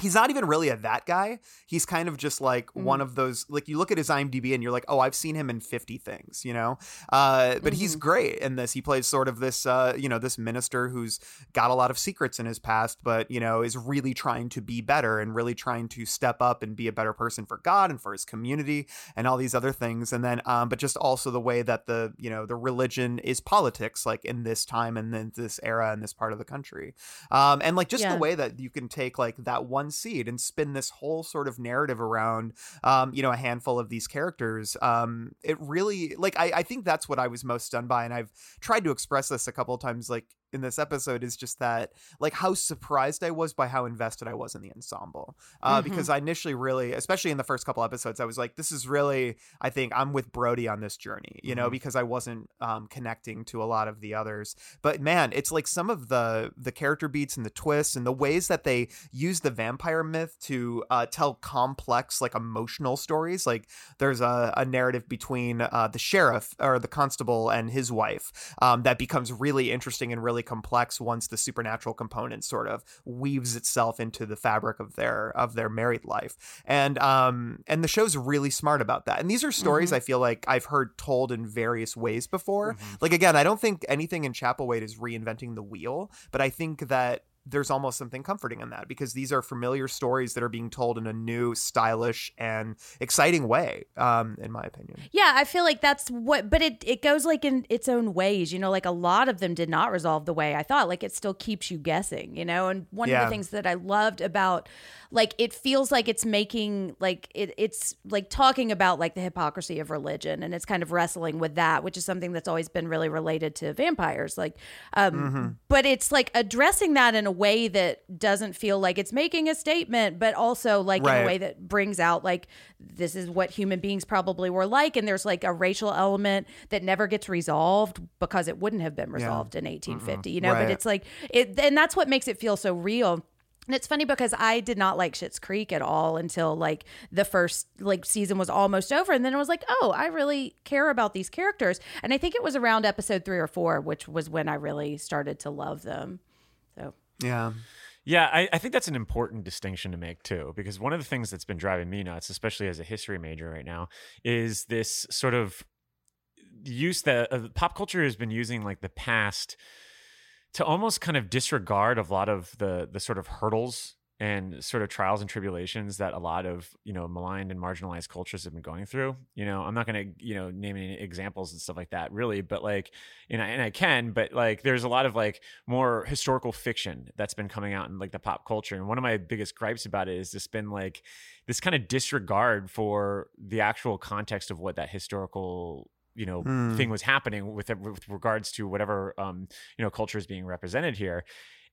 He's not even really a that guy. He's kind of just like one of those like you look at his IMDb and you're like, "Oh, I've seen him in 50 things," you know? Uh but he's great in this. He plays sort of this uh, you know, this minister who's got a lot of secrets in his past, but you know, is really trying to be better and really trying to step up and be a better person for God and for his community and all these other things. And then um but just also the way that the, you know, the religion is politics like in this time and then this era and this part of the country. Um and like just Yeah. the way that you can take like that one seed and spin this whole sort of narrative around um you know a handful of these characters um it really like I, I think that's what i was most stunned by and i've tried to express this a couple of times like in this episode is just that like how surprised i was by how invested i was in the ensemble uh Mhm. because i initially really especially in the first couple episodes i was like this is really i think i'm with brody on this journey you know Mhm. because i wasn't um connecting to a lot of the others but man it's like some of the the character beats and the twists and the ways that they use the vampire myth to uh, tell complex like emotional stories like there's a, a narrative between uh, the sheriff or the constable and his wife um, that becomes really interesting and really complex once the supernatural component sort of weaves itself into the fabric of their of their married life. And um and the show's really smart about that. And these are stories i feel like i've heard told in various ways before. Like again i don't think anything in Chapelwaite is reinventing the wheel but i think that there's almost something comforting in that because these are familiar stories that are being told in a new stylish and exciting way um in my opinion Yeah, I feel like that's what, but it it goes like in its own ways. You know, like a lot of them did not resolve the way I thought. Like it still keeps you guessing. You know, and one of the things that I loved about, like, it feels like it's making like it it's like talking about like the hypocrisy of religion, and it's kind of wrestling with that, which is something that's always been really related to vampires. Like, um, but it's like addressing that in a way that doesn't feel like it's making a statement, but also like in a way that brings out like this is what human beings probably were like and there's like a racial element that never gets resolved because it wouldn't have been resolved in 1850 you know Right. but it's like it and that's what makes it feel so real and it's funny because I did not like Schitt's Creek at all until like the first like season was almost over, and then I was like, oh, I really care about these characters. And I think it was around episode three or four, which was when I really started to love them. So yeah Yeah, I, I think that's an important distinction to make too, because one of the things that's been driving me nuts, especially as a history major right now, is this sort of use that uh, pop culture has been using like the past to almost kind of disregard a lot of the the sort of hurdles and sort of trials and tribulations that a lot of you know maligned and marginalized cultures have been going through. You know i'm not going to you know name any examples and stuff like that really but like and I, and I can but like there's a lot of like more historical fiction that's been coming out in like the pop culture and one of my biggest gripes about it is just been like this kind of disregard for the actual context of what that historical you know Hmm. thing was happening with with regards to whatever um you know culture is being represented here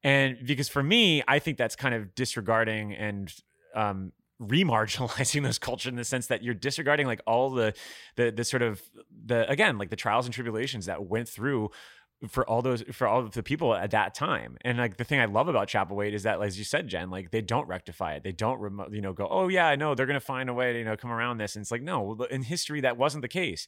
And because for me, I think that's kind of disregarding and um, remarginalizing those cultures in the sense that you're disregarding like all the the the sort of the again like the trials and tribulations that went through for all those for all of the people at that time and like the thing i love about chapelwaite is that as you said jen like they don't rectify it they don't remo- you know go oh yeah i know they're gonna find a way to you know come around this and it's like no in history that wasn't the case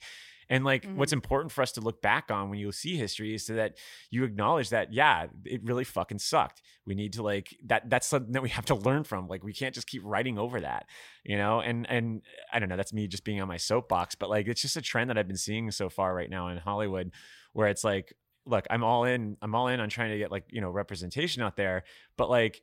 and like Mm-hmm. what's important for us to look back on when you see history is so that you acknowledge that yeah, it really fucking sucked. We need to like that that's something that we have to learn from. Like we can't just keep writing over that, you know? And and I don't know, that's me just being on my soapbox, but like it's just a trend that I've been seeing so far right now in Hollywood where it's like look, I'm all in I'm all in on trying to get like, you know, representation out there, but like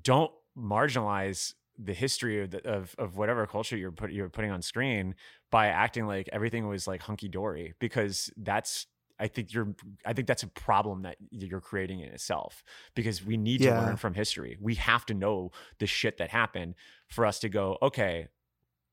don't marginalize the history of, the, of of whatever culture you're put you're putting on screen by acting like everything was like hunky dory because that's I think you're I think that's a problem that you're creating in itself because we need to Yeah. learn from history. We have to know the shit that happened for us to go, okay,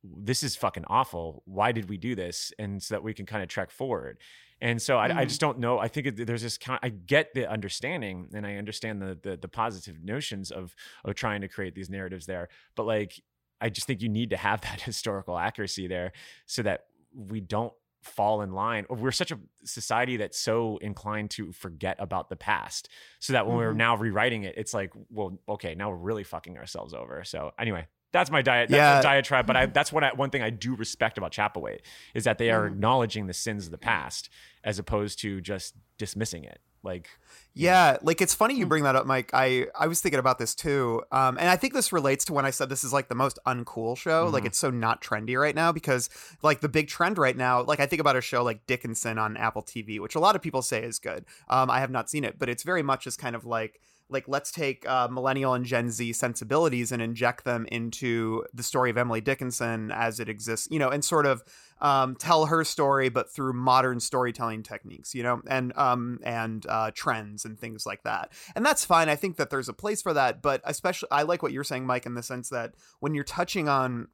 this is fucking awful. Why did we do this? And so that we can kind of trek forward. And so I, I Mhm. just don't know. I think it, there's this kind. I get the understanding, and I understand the, the the positive notions of of trying to create these narratives there. But like, I just think you need to have that historical accuracy there, so that we don't fall in line. We're such a society that's so inclined to forget about the past, so that when we're Mhm. now rewriting it, it's like, well, okay, now we're really fucking ourselves over. So anyway. That's my diet. That's Yeah. diatribe, but I, that's what I, one thing I do respect about Chapelwaite is that they are Mhm. acknowledging the sins of the past as opposed to just dismissing it. Like, Yeah, like it's funny you Hmm. bring that up, Mike. I I was thinking about this too, um, and I think this relates to when I said this is like the most uncool show. Like Mhm. it's so not trendy right now because like the big trend right now. Like I think about a show like Dickinson on Apple TV, which a lot of people say is good. Um, I have not seen it, but it's very much just kind of like like let's take uh, millennial and Gen Z sensibilities and inject them into the story of Emily Dickinson as it exists, you know, and sort of um, tell her story, but through modern storytelling techniques, you know, and um, and uh, trends and things like that. And that's fine. I think that there's a place for that, but especially I like what you're saying, Mike, in the sense that when you're touching on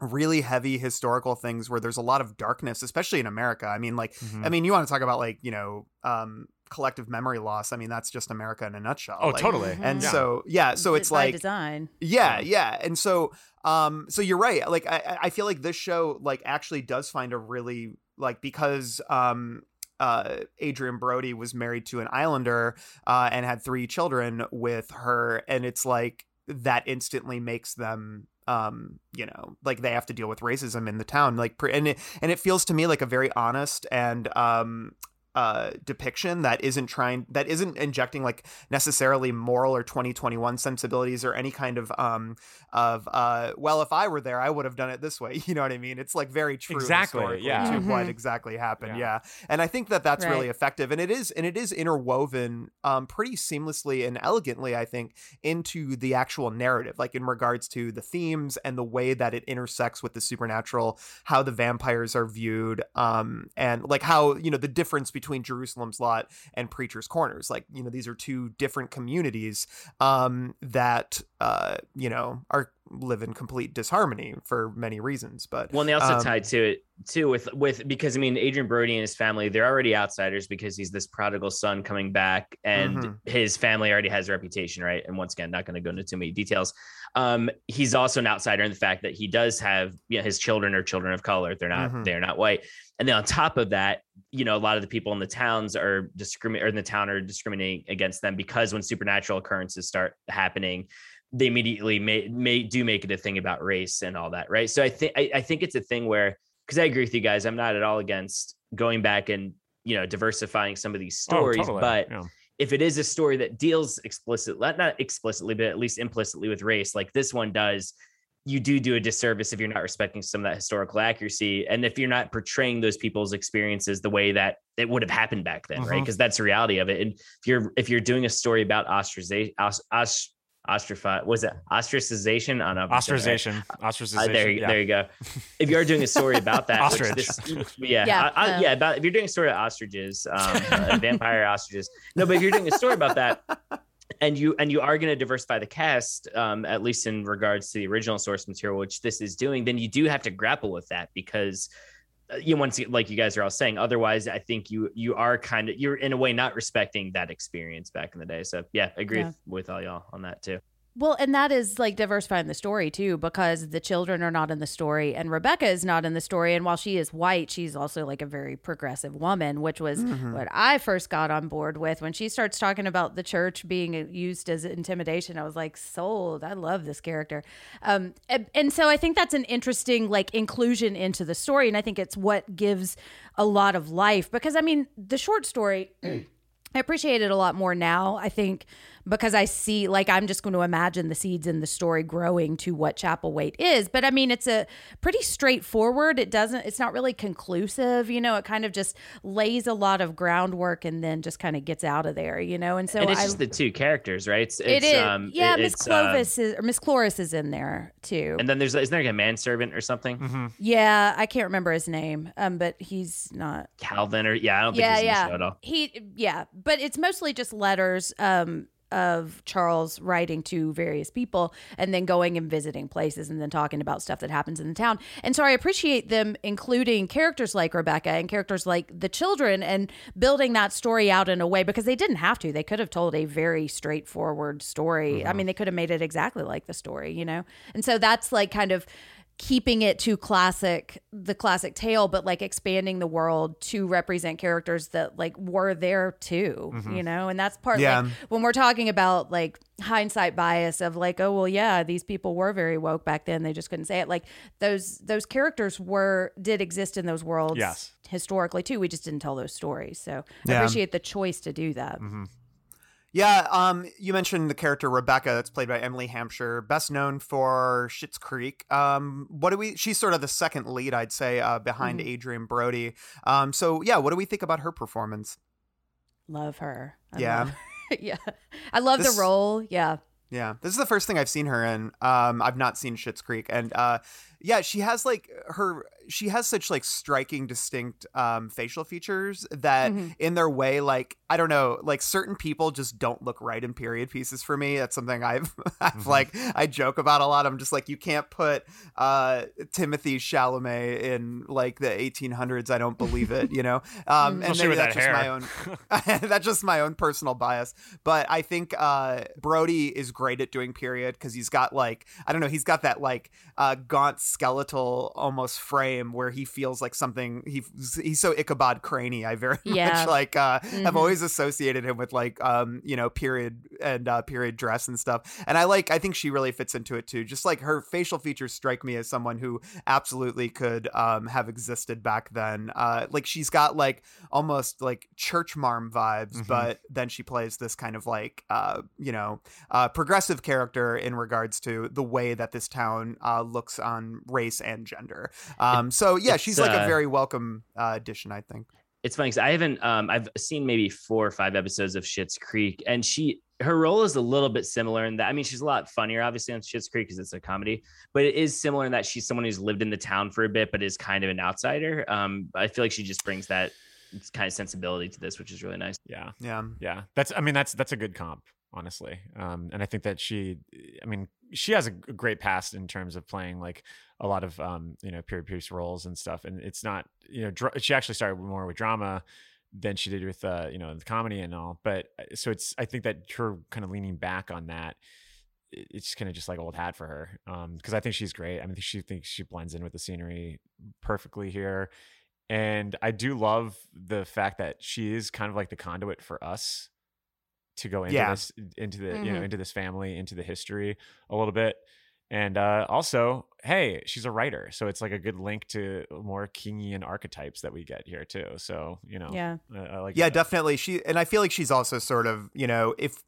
really heavy historical things where there's a lot of darkness, especially in America. I mean, like, Mhm. I mean, you want to talk about like, you know, um, collective memory loss. I mean, that's just America in a nutshell. oh, Like, totally. And Yeah. so, yeah, so it's by like, design. yeah, yeah. And so um so you're right. Like I I feel like this show like actually does find a really like because um uh Adrien Brody was married to an islander uh and had three children with her and it's like that instantly makes them um you know like they have to deal with racism in the town like and it and it feels to me like a very honest and um uh depiction that isn't trying that isn't injecting like necessarily moral or 2021 sensibilities or any kind of um of uh well if i were there i would have done it this way you know what i mean it's like very true Exactly, yeah. to what Mhm. exactly happened Yeah. yeah. and i think that that's really effective and it is and it is interwoven um pretty seamlessly and elegantly i think into the actual narrative like in regards to the themes and the way that it intersects with the supernatural how the vampires are viewed um and like how you know the difference between jerusalem's lot and preacher's corners. Like you know these are two different communities um that uh you know are live in complete disharmony for many reasons but Well, and they also um, tied to it too with with because I mean Adrien Brody and his family they're already outsiders because he's this prodigal son coming back and Mhm. his family already has a reputation right and once again not going to go into too many details um he's also an outsider in the fact that he does have you know his children are children of color they're not Mhm. they're not white and then on top of that you know a lot of the people in the towns are discriminate or in the town are discriminating against them because when supernatural occurrences start happening they immediately may, may do make it a thing about race and all that right so i think I, think it's a thing where because i agree with you guys i'm not at all against going back and you know diversifying some of these stories oh, totally. but yeah. if it is a story that deals explicitly not explicitly but at least implicitly with race like this one does you do do a disservice if you're not respecting some of that historical accuracy and if you're not portraying those people's experiences the way that it would have happened back then right Mhm. because that's the reality of it and if you're if you're doing a story about ostracization os, os, ostrafy was it ostracization on a ostracization. uh, Ostracization. there, you yeah. there you go. If you are doing a story about that, which Ostrich. this, yeah, Yeah, I- I- uh. yeah, about if you're doing a story of ostriches, um, uh, vampire ostriches. No, but if you're doing a story about that, and you and you are going to diversify the cast, um, at least in regards to the original source material, which this is doing, then you do have to grapple with that because uh, you once again, like you guys are all saying. Otherwise, I think you you are kind of you're in a way not respecting that experience back in the day. So yeah, agree Yeah. with, with all y'all on that too. Well, and that is like diversifying the story too, because the children are not in the story and Rebecca is not in the story. And while she is white, she's also like a very progressive woman, which was Mm-hmm. what I first got on board with. When she starts talking about the church being used as intimidation, I was like, sold. I love this character. Um, and, and so I think that's an interesting like inclusion into the story. And I think it's what gives a lot of life because I mean, the short story. I appreciate it a lot more now. I think because I see, like, I'm just going to imagine the seeds in the story growing to what Chapelwaite is. But I mean, it's a pretty straightforward. It doesn't, it's not really conclusive. You know, it kind of just lays a lot of groundwork and then just kind of gets out of there, you know? And so and it's I, just the two characters, right? It's, it it's, is. Um, yeah, it- Miss it's, um, Clovis is, or Miss Cloris is in there too. and then there's isn't there like a manservant or something? Mm-hmm. yeah, I can't remember his name, um, but he's not Calvin or yeah, I don't think yeah, he's in yeah. the show at all. He, yeah, but it's mostly just letters um, of Charles writing to various people and then going and visiting places and then talking about stuff that happens in the town. And so I appreciate them including characters like Rebecca and characters like the children and building that story out in a way because they didn't have to. They could have told a very straightforward story. I mm-hmm. mean, they could have made it exactly like the story, you know? And so that's like kind of keeping it to classic the classic tale but like expanding the world to represent characters that like were there too mm-hmm. you know? And that's part Yeah. like when we're talking about like hindsight bias of like oh well yeah these people were very woke back then they just couldn't say it like those those characters were did exist in those worlds Yes. historically too we just didn't tell those stories so i appreciate the choice to do that mm-hmm. Yeah, um, you mentioned the character Rebecca, that's played by Emily Hampshire, best known for Schitt's Creek. Um, what do we? She's sort of the second lead, I'd say, uh, behind Mhm. Adrien Brody. Um, so yeah, what do we think about her performance? love her I Yeah. love- yeah i love This- the role yeah Yeah, this is the first thing I've seen her in. Um, I've not seen Schitt's Creek, and uh, yeah, she has like her. She has such like striking, distinct um, facial features that, Mhm. in their way, like I don't know, like certain people just don't look right in period pieces for me. That's something I've, I've like I joke about a lot. I'm just like, you can't put uh, Timothée Chalamet in like the 1800s. I don't believe it. You know, um, and maybe that's that just my own. that's just my own personal bias. But I think uh, Brody is great at doing period because he's got like I don't know, he's got that like uh, gaunt skeletal almost frame where he feels like something. He he's so Ichabod Craney. I very Yeah. much like uh, Mhm. have always associated him with like um you know period and uh, period dress and stuff. And I like I think she really fits into it too. Just like her facial features strike me as someone who absolutely could um have existed back then. Uh, like she's got like almost like church marm vibes, Mhm. but then she plays this kind of like uh you know uh progressive character in regards to the way that this town uh looks on race and gender. Um so yeah, it's, she's like a uh, very welcome uh addition, I think. it's funny because I haven't um I've seen maybe four or five episodes of Schitt's Creek, and she her role is a little bit similar in that. I mean, she's a lot funnier, obviously, on Schitt's Creek because it's a comedy, but it is similar in that she's someone who's lived in the town for a bit, but is kind of an outsider. Um, I feel like she just brings that kind of sensibility to this, which is really nice. Yeah. Yeah. Yeah. That's I mean that's that's a good comp, honestly. Um and I think that she I mean she has a great past in terms of playing like a lot of um you know period piece roles and stuff and it's not you know dra- she actually started more with drama than she did with uh you know the comedy and all but uh, so it's I think that her kind of leaning back on that it's kind of just like old hat for her um because I think she's great I mean she thinks she blends in with the scenery perfectly here and I do love the fact that she is kind of like the conduit for us to go into Yeah. this into the you know Mhm. into this family into the history a little bit and uh also hey she's a writer so it's like a good link to more kingian archetypes that we get here too so you know Yeah. I, I like Yeah, that. definitely. She and I feel like she's also sort of, you know, if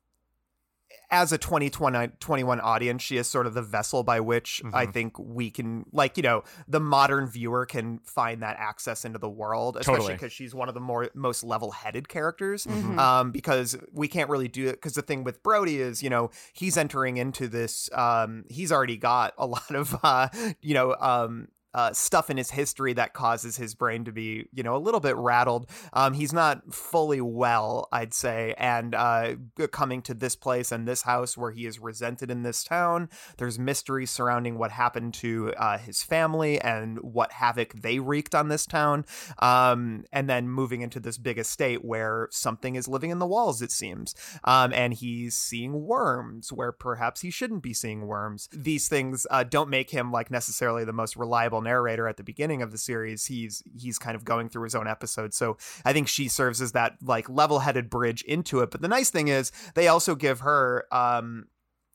as a 2020 21 audience, she is sort of the vessel by which I Mhm. think we can like, you know, the modern viewer can find that access into the world, especially Totally. because she's one of the more most level-headed characters. Mhm. Um, because we can't really do it because the thing with Brody is, you know, he's entering into this um he's already got a lot of uh, you know, um uh, stuff in his history that causes his brain to be, you know, a little bit rattled. Um, he's not fully well, I'd say, and uh, coming to this place and this house where he is resented in this town. There's mystery surrounding what happened to uh, his family and what havoc they wreaked on this town. Um, and then moving into this big estate where something is living in the walls, it seems. Um, and he's seeing worms where perhaps he shouldn't be seeing worms. These things uh, don't make him like necessarily the most reliable narrator at the beginning of the series. He's he's kind of going through his own episode. So I think she serves as that like level-headed bridge into it. But the nice thing is they also give her um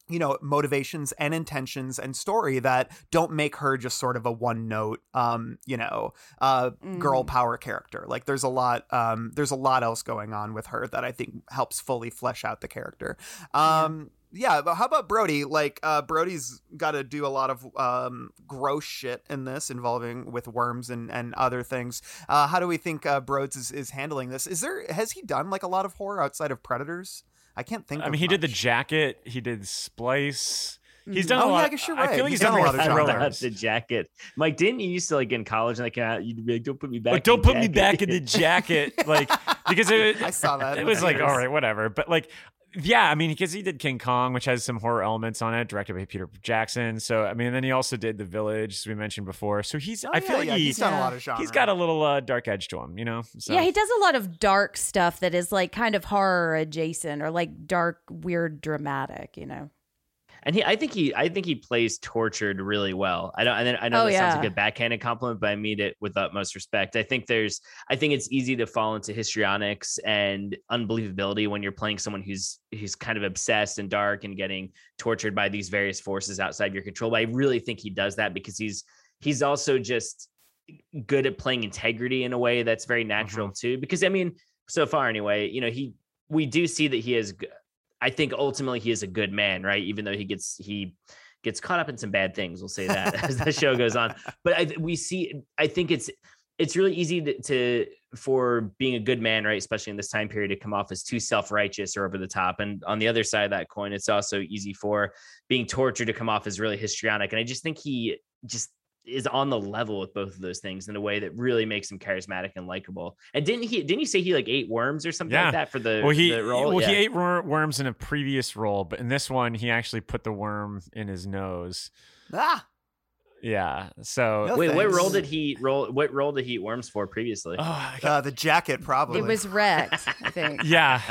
you know motivations and intentions and story that don't make her just sort of a one note um you know uh girl Mm. power character like there's a lot um there's a lot else going on with her that i think helps fully flesh out the character um yeah, but how about Brody? Like, uh, Brody's got to do a lot of um, gross shit in this, involving with worms and, and other things. Uh, how do we think uh, Brodes is, is handling this? Is there has he done like a lot of horror outside of Predators? I can't think. I mean, he did the jacket. He did Splice. He's done Oh, a yeah, lot. I guess you're I feel like he's, He's done, done a lot of thrillers. the jacket. Mike, didn't you used to like in college and like uh, you'd be like, "Don't put me back." But don't put me back in the jacket, like because it, I saw that. It was like, all right, whatever. But like, yeah, I mean, because he did King Kong, which has some horror elements on it, directed by Peter Jackson. So I mean, then he also did The Village, as we mentioned before. So he's, Oh, I feel yeah, like yeah, he, he's done a lot of genre. he's got a little uh, dark edge to him, you know. So. Yeah, he does a lot of dark stuff that is like kind of horror adjacent or like dark, weird, dramatic, you know. And he, I think he, I think he plays tortured really well. I don't, I, I know Oh, that sounds like a backhanded compliment, but I mean it with utmost respect. I think there's, I think it's easy to fall into histrionics and unbelievability when you're playing someone who's who's kind of obsessed and dark and getting tortured by these various forces outside your control. But I really think he does that because he's he's also just good at playing integrity in a way that's very natural mm-hmm. too. Because I mean, so far anyway, you know, he we do see that he is. I think ultimately he is a good man, right? Even though he gets he gets caught up in some bad things, we'll say that as the show goes on. But I, we see, I think it's it's really easy to, to for being a good man, right? Especially in this time period, to come off as too self righteous or over the top. And on the other side of that coin, it's also easy for being tortured to come off as really histrionic. And I just think he just is on the level with both of those things in a way that really makes him charismatic and likable. And didn't he? Didn't you say he like ate worms or something Yeah. like that for the, well, he the role? well he ate worms in a previous role, but in this one, he actually put the worm in his nose. Ah, Yeah. So No Wait, what role did he roll? What role did he eat worms for previously? Oh, I uh, the jacket probably. It was wrecked, I think. yeah,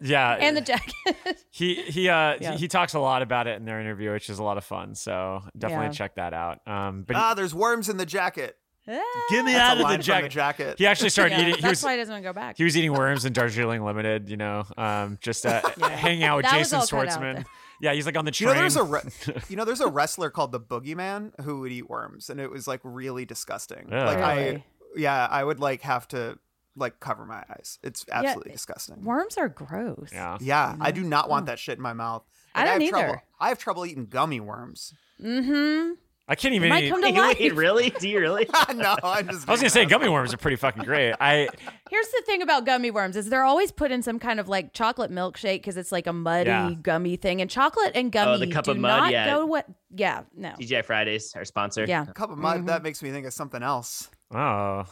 yeah. And the jacket. he he uh Yeah. he, he talks a lot about it in their interview, which is a lot of fun. So definitely Yeah. check that out. Um, but ah, there's worms in the jacket. get me That's out of the jacket. the jacket. He actually started Yeah, eating. He that's was why he doesn't want to go back. he was eating worms in Darjeeling Limited. You know, um, just uh, hanging out with That Jason all out Schwartzman. There. Yeah, he's like on the train. You know, there's a re- you know, there's a wrestler called the Boogeyman who would eat worms, and it was like really disgusting. Ugh. Like I, yeah, I would like have to like cover my eyes. It's absolutely disgusting. Worms are gross. yeah. Yeah, I do not want that shit in my mouth. I don't have either. Trouble. I have trouble eating gummy worms. Mm-hmm. I can't even might eat. come to You life. wait, really? Do you really? no, I'm just. I was gonna say gummy worms are pretty fucking great. I Here's the thing about gummy worms is they're always put in some kind of like chocolate milkshake because it's like a muddy Yeah. gummy thing. And chocolate and gummy Oh, the cup do of mud, not yeah. go what yeah, no. DJ Fridays, our sponsor. Yeah. cup of mud. Mm-hmm. That makes me think of something else. oh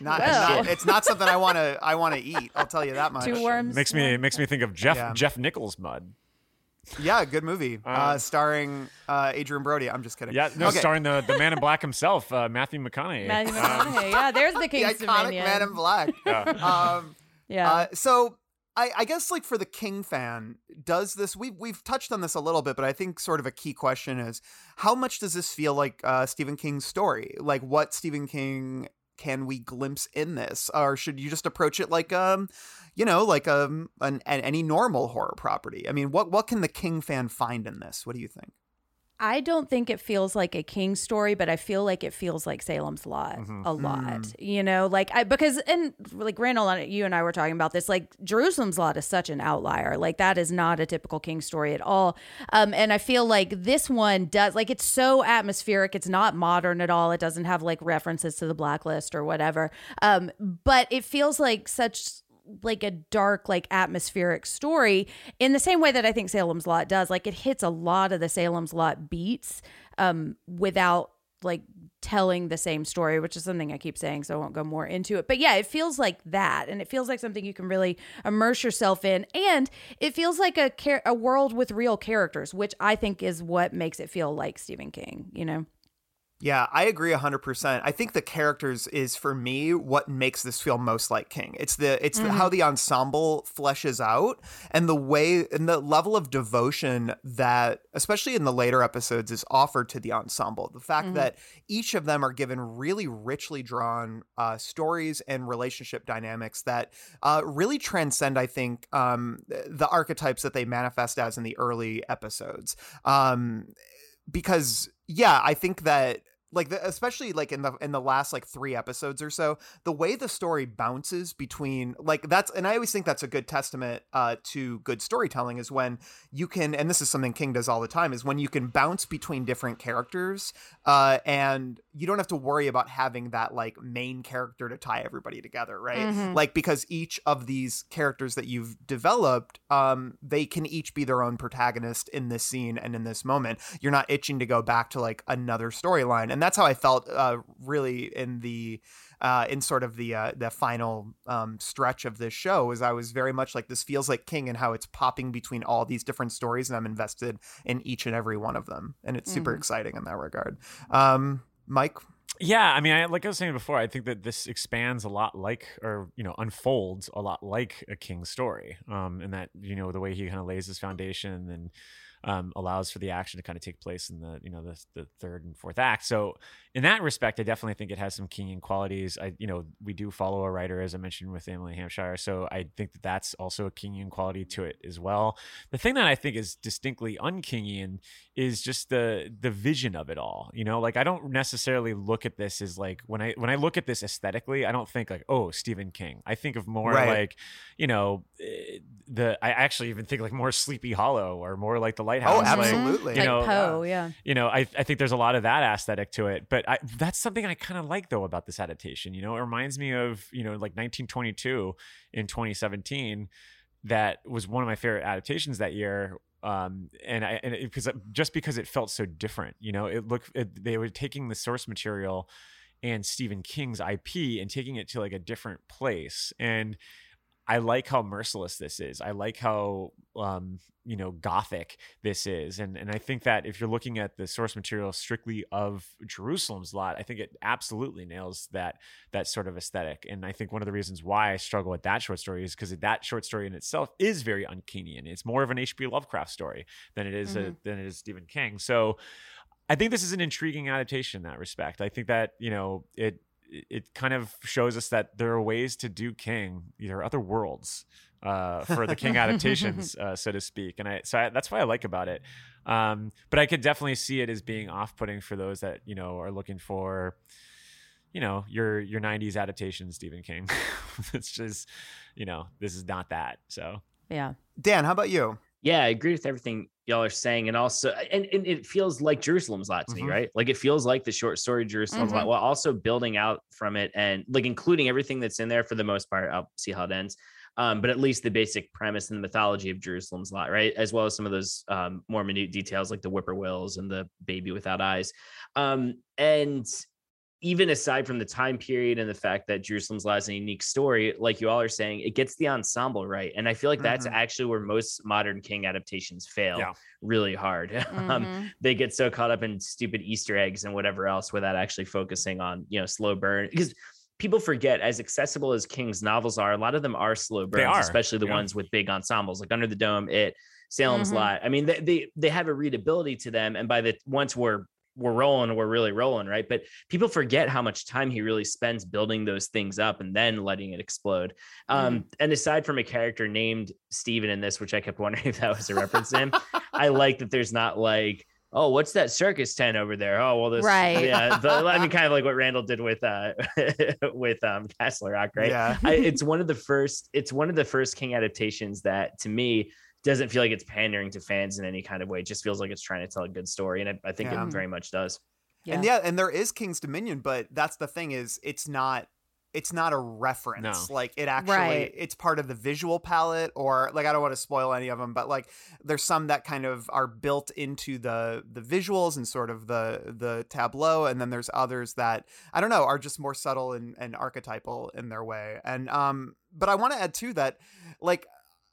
Not, Well. not- it's not something I want to. I want to eat. I'll tell you that much. Two worms. makes me makes me think of Jeff Yeah. Jeff Nichols mud. Yeah, good movie. Uh, starring uh, Adrien Brody. I'm just kidding. Yeah, no, Okay. starring the the Man in Black himself, uh, Matthew McConaughey. Matthew McConaughey. yeah, there's the the iconic Dominion. Man in Black. um, yeah. Uh, so I, I guess like for the King fan, does this we've we've touched on this a little bit, but I think sort of a key question is how much does this feel like uh, Stephen King's story? Like what Stephen King can we glimpse in this, or should you just approach it like um, you know, like um an, an any normal horror property? I mean, what what can the King fan find in this? What do you think? I don't think it feels like a King story, but I feel like it feels like Salem's Lot Mm-hmm. a lot. You know, like I because and like Randall, and you and I were talking about this. Like Jerusalem's Lot is such an outlier. Like that is not a typical King story at all. Um, and I feel like this one does. Like it's so atmospheric. It's not modern at all. It doesn't have like references to the Blacklist or whatever. Um, but it feels like such like a dark like atmospheric story in the same way that I think Salem's Lot does like it hits a lot of the Salem's Lot beats um without like telling the same story, which is something I keep saying, so I won't go more into it. But yeah, it feels like that, and it feels like something you can really immerse yourself in, and it feels like a a world with real characters, which I think is what makes it feel like Stephen King. You know. Yeah, I agree 100%. I think the characters is for me what makes this feel most like King. It's the it's the, how the ensemble fleshes out and the way and the level of devotion that especially in the later episodes is offered to the ensemble. The fact that each of them are given really richly drawn uh, stories and relationship dynamics that uh, really transcend, I think, um, the archetypes that they manifest as in the early episodes. Um, because yeah, I think that like the, especially like in the in the last like three episodes or so the way the story bounces between like that's and i always think that's a good testament uh to good storytelling is when you can and this is something king does all the time is when you can bounce between different characters uh and you don't have to worry about having that like main character to tie everybody together right? Like because each of these characters that you've developed um they can each be their own protagonist in this scene and in this moment. You're not itching to go back to like another storyline and that's how i felt uh really in the uh, in sort of the uh, the final um, stretch of this show is I was very much like this feels like King and how it's popping between all these different stories and I'm invested in each and every one of them and it's super exciting in that regard. Um, Mike, Yeah, I mean, I, like I was saying before, I think that this expands a lot like, or you know, unfolds a lot like a King story. Um, and that you know the way he kind of lays his foundation and um, allows for the action to kind of take place in the you know the the third and fourth act. So in that respect, I definitely think it has some Kingian qualities. I you know we do follow a writer as I mentioned with Emily Hampshire, so I think that that's also a Kingian quality to it as well. The thing that I think is distinctly unkingian is just the the vision of it all. You know, like I don't necessarily look at this as like when I when I look at this aesthetically, I don't think like oh Stephen King. I think of more Right. like you know eh, the I actually even think like more Sleepy Hollow or more like the Lighthouse. Oh, Like, absolutely. you like know, Poe, yeah. you know, I, I think there's a lot of that aesthetic to it, but I, that's something I kind of like though about this adaptation. You know, it reminds me of you know like 1922 in 2017, that was one of my favorite adaptations that year. Um, and I and because just because it felt so different, you know, it looked it, they were taking the source material and Stephen King's IP and taking it to like a different place and. I like how merciless this is. I like how um, you know gothic this is, and and I think that if you're looking at the source material strictly of Jerusalem's lot, I think it absolutely nails that that sort of aesthetic. And I think one of the reasons why I struggle with that short story is because that short story in itself is very uncanny, it's more of an H.P. Lovecraft story than it is a, than it is Stephen King. So I think this is an intriguing adaptation in that respect. I think that you know it it kind of shows us that there are ways to do King. There are other worlds uh, for the King adaptations, uh, so to speak, and I so I, that's what I like about it. Um, but I could definitely see it as being off-putting for those that you know are looking for, you know, your your '90s adaptation, Stephen King. it's just, you know, this is not that. So Yeah. Dan, how about you? Yeah, I agree with everything y'all are saying, and also, and, and it feels like Jerusalem's lot to Mhm. me, right? Like it feels like the short story Jerusalem's lot, while also building out from it and like including everything that's in there for the most part. I'll see how it ends, um, but at least the basic premise and the mythology of Jerusalem's lot, right? As well as some of those um, more minute details like the whippoorwills and the baby without eyes, um, and even aside from the time period and the fact that Jerusalem's Lot is a unique story, like you all are saying, it gets the ensemble right. And I feel like that's Mhm. actually where most modern King adaptations fail Yeah. really hard. um, Mhm. they get so caught up in stupid Easter eggs and whatever else without actually focusing on, you know, slow burn. Because people forget, as accessible as King's novels are, a lot of them are slow burns, are, especially the yeah. ones with big ensembles, like Under the Dome, It, Salem's Mhm. Lot. I mean, they, they they have a readability to them, and by the once we're we're rolling, we're really rolling, right? But people forget how much time he really spends building those things up and then letting it explode. Um, And aside from a character named Steven in this, which I kept wondering if that was a reference to him, I like that there's not like, oh, what's that circus tent over there? Oh, well, this, Right. Yeah. The, I mean, kind of like what Randall did with, uh, with, um, Castle Rock, right? Yeah. I, it's one of the first, it's one of the first King adaptations that to me doesn't feel like it's pandering to fans in any kind of way. It just feels like it's trying to tell a good story. And I, I think Yeah. it very much does. And yeah, and there is King's Dominion, but that's the thing is it's not it's not a reference. No. Like it actually Right. it's part of the visual palette or like I don't want to spoil any of them, but like there's some that kind of are built into the the visuals and sort of the the tableau and then there's others that I don't know are just more subtle and, and archetypal in their way. And um but I want to add too that like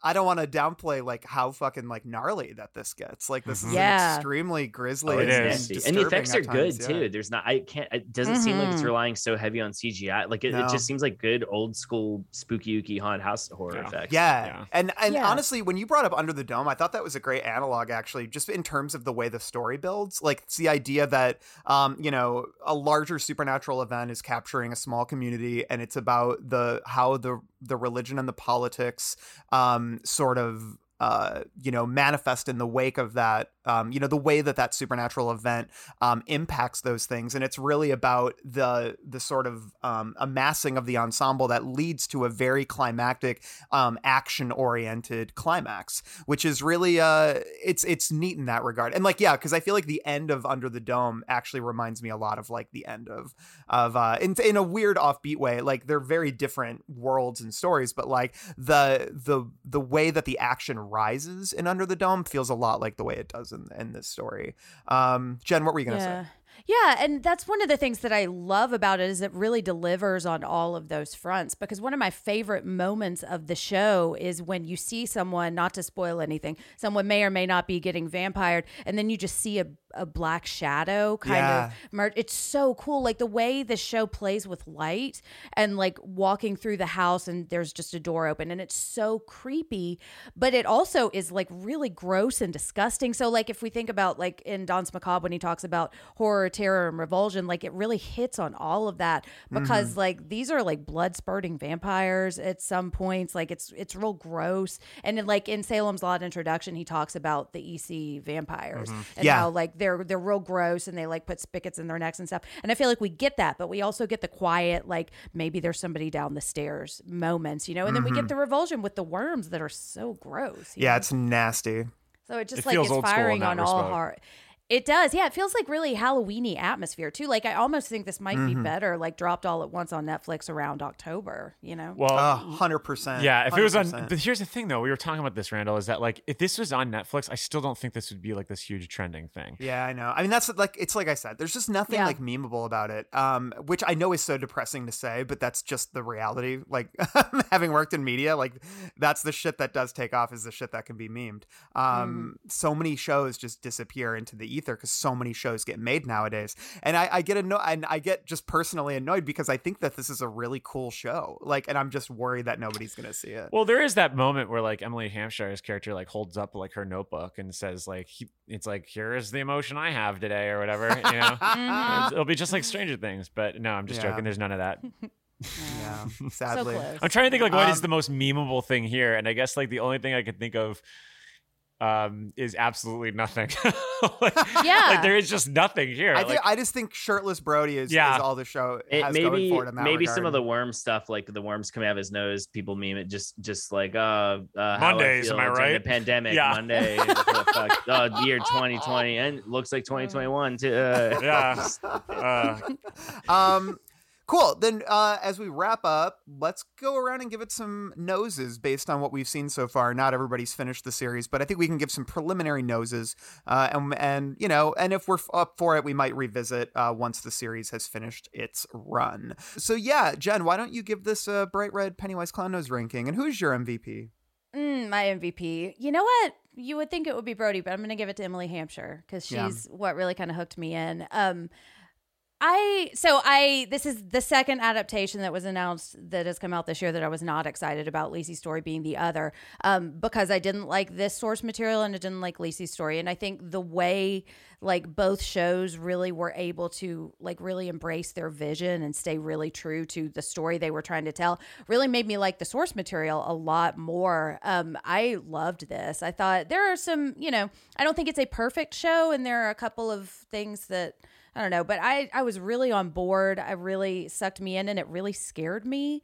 I don't want to downplay like how fucking like gnarly that this gets. Like this is Yeah. an extremely grisly Oh, and, and, nasty. and the effects are disturbing good times, yeah. too. There's not, I can't, it doesn't seem like it's Mhm. relying so heavy on CGI. Like it, it just seems like good old school spooky ooky haunted house horror Yeah. effects. Yeah. Yeah. And and Yeah. honestly, when you brought up Under the Dome, I thought that was a great analog actually, just in terms of the way the story builds. Like it's the idea that um, you know, a larger supernatural event is capturing a small community and it's about the how the the religion and the politics um sort of uh, you know, manifest in the wake of that, um, you know, the way that that supernatural event um, impacts those things, and it's really about the the sort of um, amassing of the ensemble that leads to a very climactic, um, action oriented climax, which is really uh, it's it's neat in that regard. And like, yeah, because I feel like the end of Under the Dome actually reminds me a lot of like the end of of uh, in in a weird offbeat way. Like they're very different worlds and stories, but like the the the way that the action rises in Under the Dome feels a lot like the way it does in in this story. Um, Jen, what were you gonna yeah. say? Yeah, and that's one of the things that I love about it is it really delivers on all of those fronts because one of my favorite moments of the show is when you see someone, not to spoil anything, someone may or may not be getting vampired, and then you just see a, a black shadow kind Yeah. of mer- it's so cool. Like the way the show plays with light and like walking through the house and there's just a door open and it's so creepy, but it also is like really gross and disgusting. So like if we think about like in Danse Macabre when he talks about horror, terror, and revulsion, like it really hits on all of that because mm-hmm. like these are like blood spurting vampires at some points. Like it's it's real gross. And then, like in Salem's Lot introduction, he talks about the EC vampires mm-hmm. and Yeah. how like they're they're real gross and they like put spigots in their necks and stuff. And I feel like we get that, but we also get the quiet, like maybe there's somebody down the stairs moments, you know. And then we get mm-hmm. the revulsion with the worms that are so gross. Yeah, know? it's nasty. So it just It like it's old school in firing on all heart. It does, yeah. It feels like really Halloweeny atmosphere too. Like I almost think this might be better, like dropped all at once on Netflix around October. You know? Well, A hundred percent. yeah, if it was on, but here's the thing though, we were talking about this, Randall, is that like if this was on Netflix, I still don't think this would be like this huge trending thing. Yeah, I know. I mean, that's like it's like I said. There's just nothing Yeah. like memeable about it, um, which I know is so depressing to say, but that's just the reality. Like having worked in media, like that's the shit that does take off is the shit that can be memed. Um, So many shows just disappear into the ether because so many shows get made nowadays, and I, I get annoyed. And I get just personally annoyed because I think that this is a really cool show. Like, and I'm just worried that nobody's gonna see it. Well, there is that moment where like Emily Hampshire's character like holds up like her notebook and says like he, it's like here is the emotion I have today or whatever, you know. It'll be just like Stranger Things, but no, I'm just Yeah. joking. There's none of that. yeah, sadly. close. I'm trying to think like what is Um, the most memeable thing here, and I guess like the only thing I could think of um is absolutely nothing. like, Yeah. like there is just nothing here. I Like, think I just think shirtless Brody is, Yeah. is all the show It, has going maybe for it in that maybe some of the worm stuff, like the worms coming out of his nose, people meme it just just like uh, uh how Mondays, feel am I right? The pandemic Yeah. Monday, the fuck, uh, year 2020, and looks like 2021 too. Uh, yeah. Uh, um cool then uh as we wrap up let's go around and give it some noses based on what we've seen so far not everybody's finished the series but i think we can give some preliminary noses uh and and you know and if we're up for it we might revisit uh once the series has finished its run so yeah jen why don't you give this a bright red pennywise clown nose ranking and who's your mvp Mm, my MVP. You know what? You would think it would be Brody, but I'm going to give it to Emily Hampshire because Yeah. she's what really kind of hooked me in. Um, I so I this is the second adaptation that was announced that has come out this year that I was not excited about. Lisey's story being the other, um, because I didn't like this source material and I didn't like Lisey's story, and I think the way like both shows really were able to like really embrace their vision and stay really true to the story they were trying to tell really made me like the source material a lot more. Um, I loved this. I thought there are some, you know, I don't think it's a perfect show, and there are a couple of things that. I don't know, but I I was really on board. I really sucked me in, and it really scared me.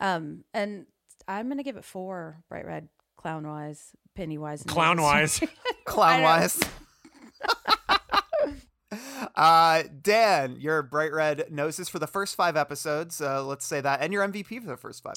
Um, and I'm gonna give it four bright red clown wise, Pennywise, clown wise. clown wise. Uh, Dan, your bright red noses for the first five episodes. Uh, let's say that, and your MVP for the first five.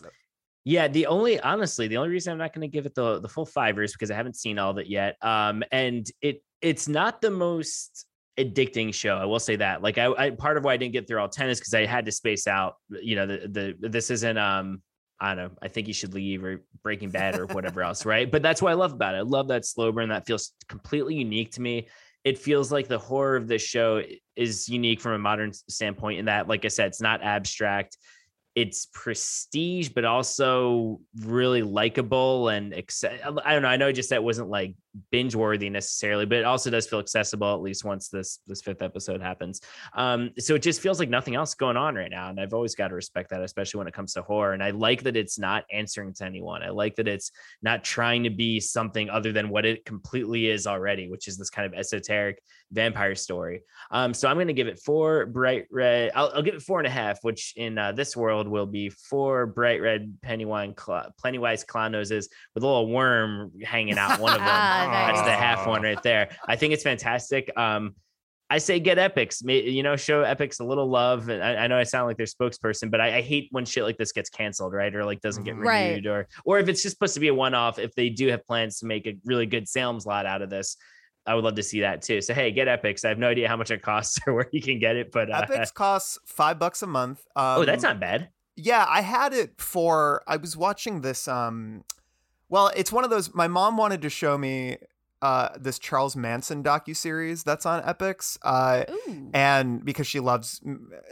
Yeah, the only honestly, the only reason I'm not going to give it the the full five is because I haven't seen all of it yet. Um, and it it's not the most addicting show. I will say that. Like, I, I part of why I didn't get through all ten is because I had to space out. You know, the the this isn't um. I don't know. I think you should leave or Breaking Bad or whatever else, right? But that's what I love about it. I love that slow burn. That feels completely unique to me it feels like the horror of this show is unique from a modern standpoint in that like i said it's not abstract it's prestige, but also really likable and I don't know. I know I just that wasn't like binge worthy necessarily, but it also does feel accessible at least once this this fifth episode happens. Um, so it just feels like nothing else going on right now, and I've always got to respect that, especially when it comes to horror. And I like that it's not answering to anyone. I like that it's not trying to be something other than what it completely is already, which is this kind of esoteric vampire story. Um, so I'm going to give it four bright red. I'll, I'll, give it four and a half, which in uh, this world will be four bright red Pennywise, cl- Pennywise clown noses with a little worm hanging out. One of them. That's the half one right there. I think it's fantastic. Um, I say get Epix, you know, show Epix a little love. And I, I know I sound like their spokesperson, but I, I, hate when shit like this gets canceled, right? Or like doesn't get renewed, right. or or if it's just supposed to be a one-off. If they do have plans to make a really good Salem's Lot out of this, I would love to see that too. So hey, get Epix. I have no idea how much it costs or where you can get it, but uh, Epix costs five bucks a month. Um, oh, that's not bad. Yeah, I had it for. I was watching this. Um, well, it's one of those. My mom wanted to show me uh, this Charles Manson docu series that's on Epix, uh, and because she loves,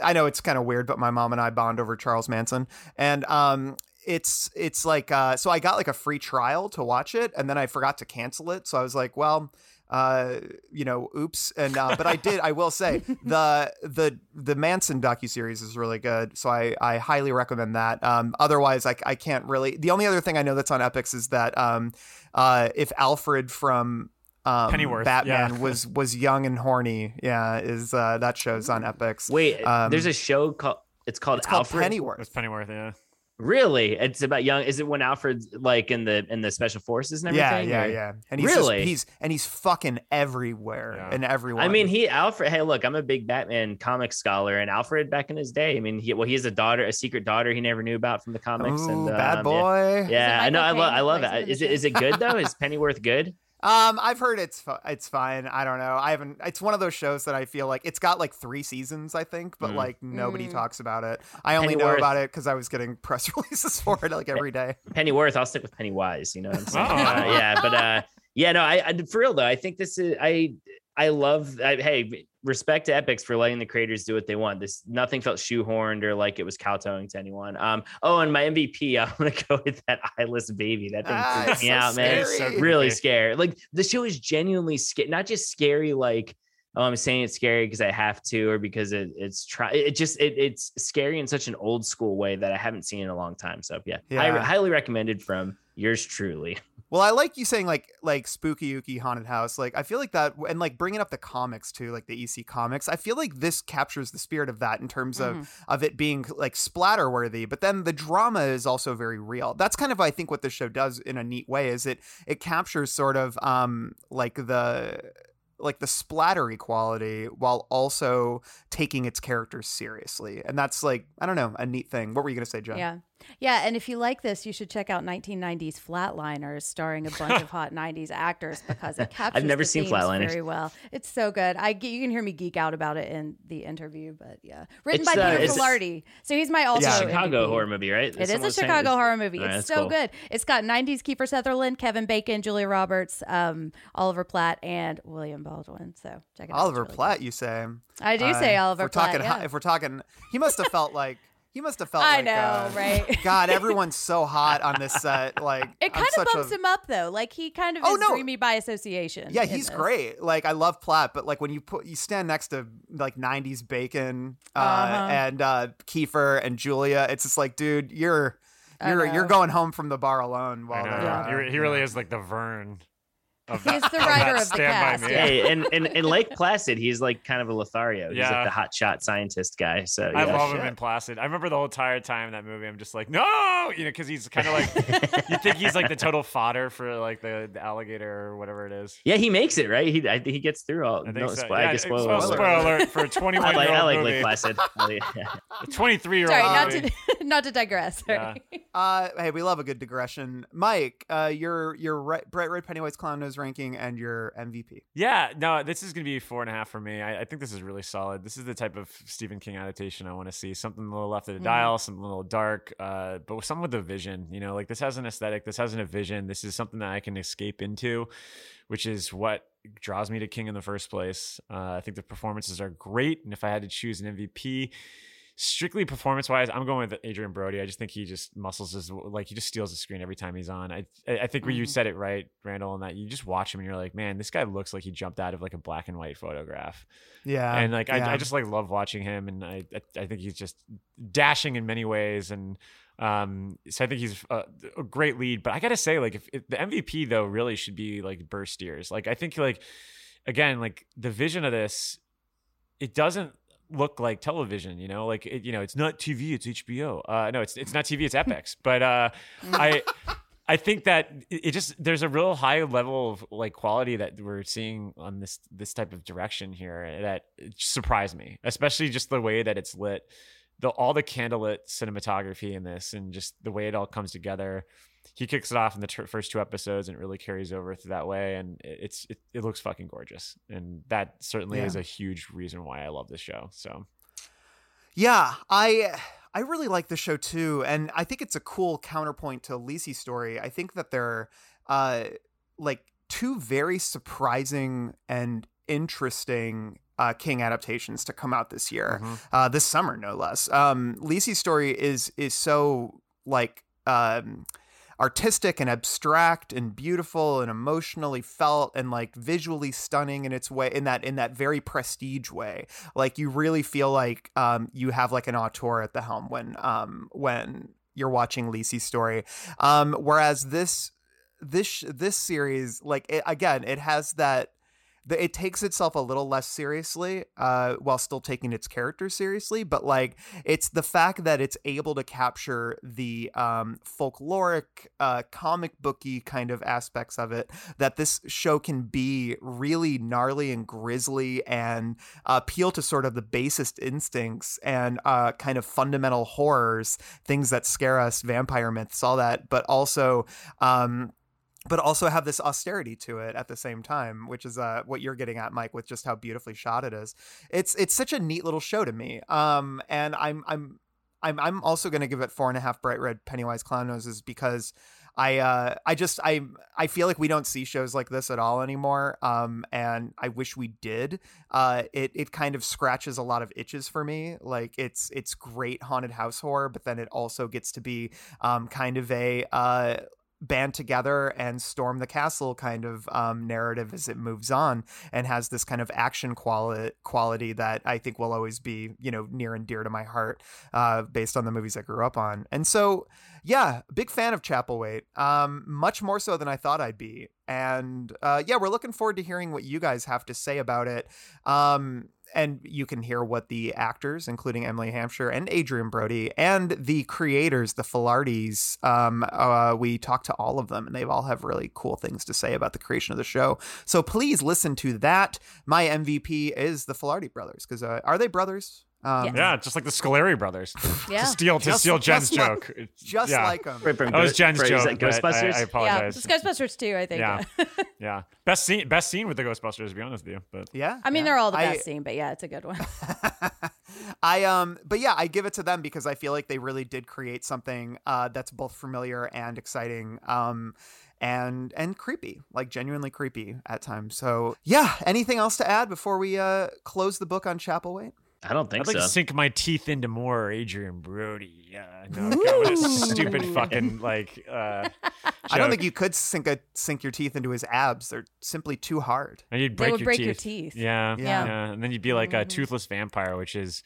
I know it's kind of weird, but my mom and I bond over Charles Manson, and um, it's it's like uh, so I got like a free trial to watch it, and then I forgot to cancel it, so I was like, well uh, you know, oops. And uh, but I did. I will say the the the Manson docu series is really good, so I I highly recommend that. Um, otherwise, I I can't really. The only other thing I know that's on Epix is that um, uh, if Alfred from um, Pennyworth, Batman yeah. was was young and horny. Yeah, is uh, that show's on Epix. Wait, um, there's a show called it's called it's Alfred. Called Pennyworth. It's Pennyworth, yeah. Really, it's about young. Is it when Alfred's like in the in the special forces and everything? Yeah, yeah, or? yeah. And he's really, just, he's and he's fucking everywhere yeah. and everywhere. I mean, he Alfred. Hey, look, I'm a big Batman comic scholar, and Alfred back in his day. I mean, he well, he has a daughter, a secret daughter he never knew about from the comics. Ooh, and um, bad boy. Yeah, yeah I know. I love. I love it. Is it is it good though? Is Pennyworth good? Um, I've heard it's it's fine. I don't know. I haven't. It's one of those shows that I feel like it's got like three seasons, I think, but mm. like nobody mm. talks about it. I only Pennyworth. know about it because I was getting press releases for it like every day. Pennyworth. I'll stick with Pennywise. You know what I'm saying? Oh. Uh, yeah, but uh, yeah, no, I, I for real though. I think this is I I love. I, hey, respect to Epix for letting the creators do what they want. This nothing felt shoehorned or like it was kowtowing to anyone. Um. Oh, and my MVP, I'm gonna go with that eyeless baby. That thing ah, freaked me so out, man. So really scary. Like the show is genuinely scary. Not just scary, like oh, I'm saying it's scary because I have to, or because it, it's try. It just it, it's scary in such an old school way that I haven't seen in a long time. So yeah, yeah. I highly recommended from yours truly. Well, I like you saying like like spooky ooky haunted house. Like I feel like that, and like bringing up the comics too, like the EC comics. I feel like this captures the spirit of that in terms mm-hmm. of of it being like splatter worthy, but then the drama is also very real. That's kind of I think what this show does in a neat way is it it captures sort of um like the like the splattery quality while also taking its characters seriously. And that's like, I don't know, a neat thing. What were you going to say, Jen? Yeah. Yeah, and if you like this, you should check out 1990s Flatliners, starring a bunch of hot 90s actors because it captures. I've never seen Flatliners very well. It's so good. I you can hear me geek out about it in the interview, but yeah, written it's, by uh, Peter Filardi. So he's my also yeah. Chicago MVP. horror movie, right? It is a Chicago horror movie. Right, it's so cool. good. It's got 90s Kiefer Sutherland, Kevin Bacon, Julia Roberts, um, Oliver Platt, and William Baldwin. So check it out. Oliver really Platt, good. you say? I do uh, say Oliver if we're Platt. Talking, yeah. If we're talking, he must have felt like he must have felt. I like, know, uh, right? God, everyone's so hot on this set. Like it kind of bumps a... him up though. Like he kind of oh, is no. dreamy by association. Yeah, he's great. Like I love Platt, but like when you put you stand next to like '90s Bacon uh, uh-huh. and uh, Kiefer and Julia, it's just like, dude, you're you're you're going home from the bar alone. While yeah. he, he really is like the Vern Of He's that- the of writer that of the Stand cast, Hey, and in, in Lake Placid, he's like kind of a Lothario. He's Yeah. like the hot shot scientist guy. So I yeah. love him in Placid. I remember the whole entire time in that movie. I'm just like, no, you know, because he's kind of like you think he's like the total fodder for like the, the alligator or whatever it is. Yeah, he makes it right. He I think he gets through all. I no, so. spo- I Yeah, guess spoiler, spoiler, spoiler alert. alert for a 21 I like, year I like. Lake Placid. Oh, 23 year old. Sorry, not to not to digress. Yeah. Sorry. Uh, hey, we love a good digression. Mike, uh, your your right, bright red Pennywise clown ranking and your MVP. Yeah, no, this is going to be four and a half for me. I, I think this is really solid. This is the type of Stephen King adaptation I want to see. Something a little left of the Mhm. dial, something a little dark, uh, but with something with a vision. You know, like this has an aesthetic, this has a vision. This is something that I can escape into, which is what draws me to King in the first place. Uh, I think the performances are great, and if I had to choose an MVP, strictly performance wise, I'm going with Adrien Brody. I just think he just muscles his like he just steals the screen every time he's on. I I I think where you said it right, Randall, and that you just watch him and you're like, man, this guy looks like he jumped out of like a black and white photograph. Yeah, and like I, yeah. I just like love watching him, and I I, I think he's just dashing in many ways, and um, so I think he's a, a great lead. But I gotta say, like, if, if the MVP though really should be like Burr Steers. Like, I think like again, like the vision of this, it doesn't look like television. You know, like it, you know, it's not TV, it's HBO. Uh, no, it's it's not TV, it's Epix. But uh, I. I think that it it just there's a real high level of like quality that we're seeing on this this type of direction here that surprised me, especially just the way that it's lit, the all the candlelit cinematography in this, and just the way it all comes together. He kicks it off in the ter- first two episodes and it really carries over through that way, and it- it's it, it looks fucking gorgeous, and that certainly Yeah. is a huge reason why I love this show. So Yeah, I I really like the show too, and I think it's a cool counterpoint to Lisey's story. I think that there are uh, like two very surprising and interesting uh, King adaptations to come out this year, uh, this summer no less. Um, Lisey's story is is so like. Um, artistic and abstract and beautiful and emotionally felt and like visually stunning in its way in that in that very prestige way. Like you really feel like um you have like an auteur at the helm when um when you're watching Lisey's story. Um whereas this this this series like it, again it has that the, it takes itself a little less seriously uh, while still taking its characters seriously but like it's the fact that it's able to capture the um, folkloric uh, comic booky kind of aspects of it that this show can be really gnarly and grisly and appeal to sort of the basest instincts and uh, kind of fundamental horrors things that scare us vampire myths all that but also um, but also have this austerity to it at the same time, which is uh, what you're getting at, Mike, with just how beautifully shot it is. It's it's such a neat little show to me, um, and I'm I'm I'm I'm also going to give it four and a half bright red Pennywise clown noses because I uh, I just I I feel like we don't see shows like this at all anymore, um, and I wish we did. Uh, it it kind of scratches a lot of itches for me. Like it's it's great haunted house horror, but then it also gets to be um, kind of a uh, band together and storm the castle kind of um, narrative as it moves on and has this kind of action quality quality that I think will always be you know near and dear to my heart uh, based on the movies I grew up on. And so yeah big fan of Chapelwaite um, much more so than I thought I'd be. And uh, yeah we're looking forward to hearing what you guys have to say about it. Um, and you can hear what the actors, including Emily Hampshire and Adrien Brody, and the creators, the Filardis, um, uh, we talked to all of them, and they all have really cool things to say about the creation of the show. So please listen to that. My MVP is the Filardi brothers, because uh, are they brothers? Um, yeah, just like the Scoleri brothers. Yeah. to steal to Just- steal Jen's just joke. It's- just yeah. like them. Right That was Jen's right, joke. that but I- Ghostbusters? I, Yeah, apologize. it's Ghostbusters too. I think. Yeah. yeah, best scene, best scene with the Ghostbusters. To be honest with you, but Yeah, I mean, yeah. they're all the I- best scene, but yeah, it's a good one. I um but yeah, I give it to them because I feel like they really did create something uh that's both familiar and exciting. Um and and creepy, like genuinely creepy at times. So, yeah, anything else to add before we uh close the book on Chapel Chapelwaite? I don't think I'd like so. to sink my teeth into more Adrien Brody. Yeah, no, with a stupid fucking like. Uh, I don't think you could sink a sink your teeth into his abs. They're simply too hard. And you'd They break, would your, break teeth. your teeth. Yeah, Yeah. yeah, And then you'd be like a Mhm. toothless vampire, which is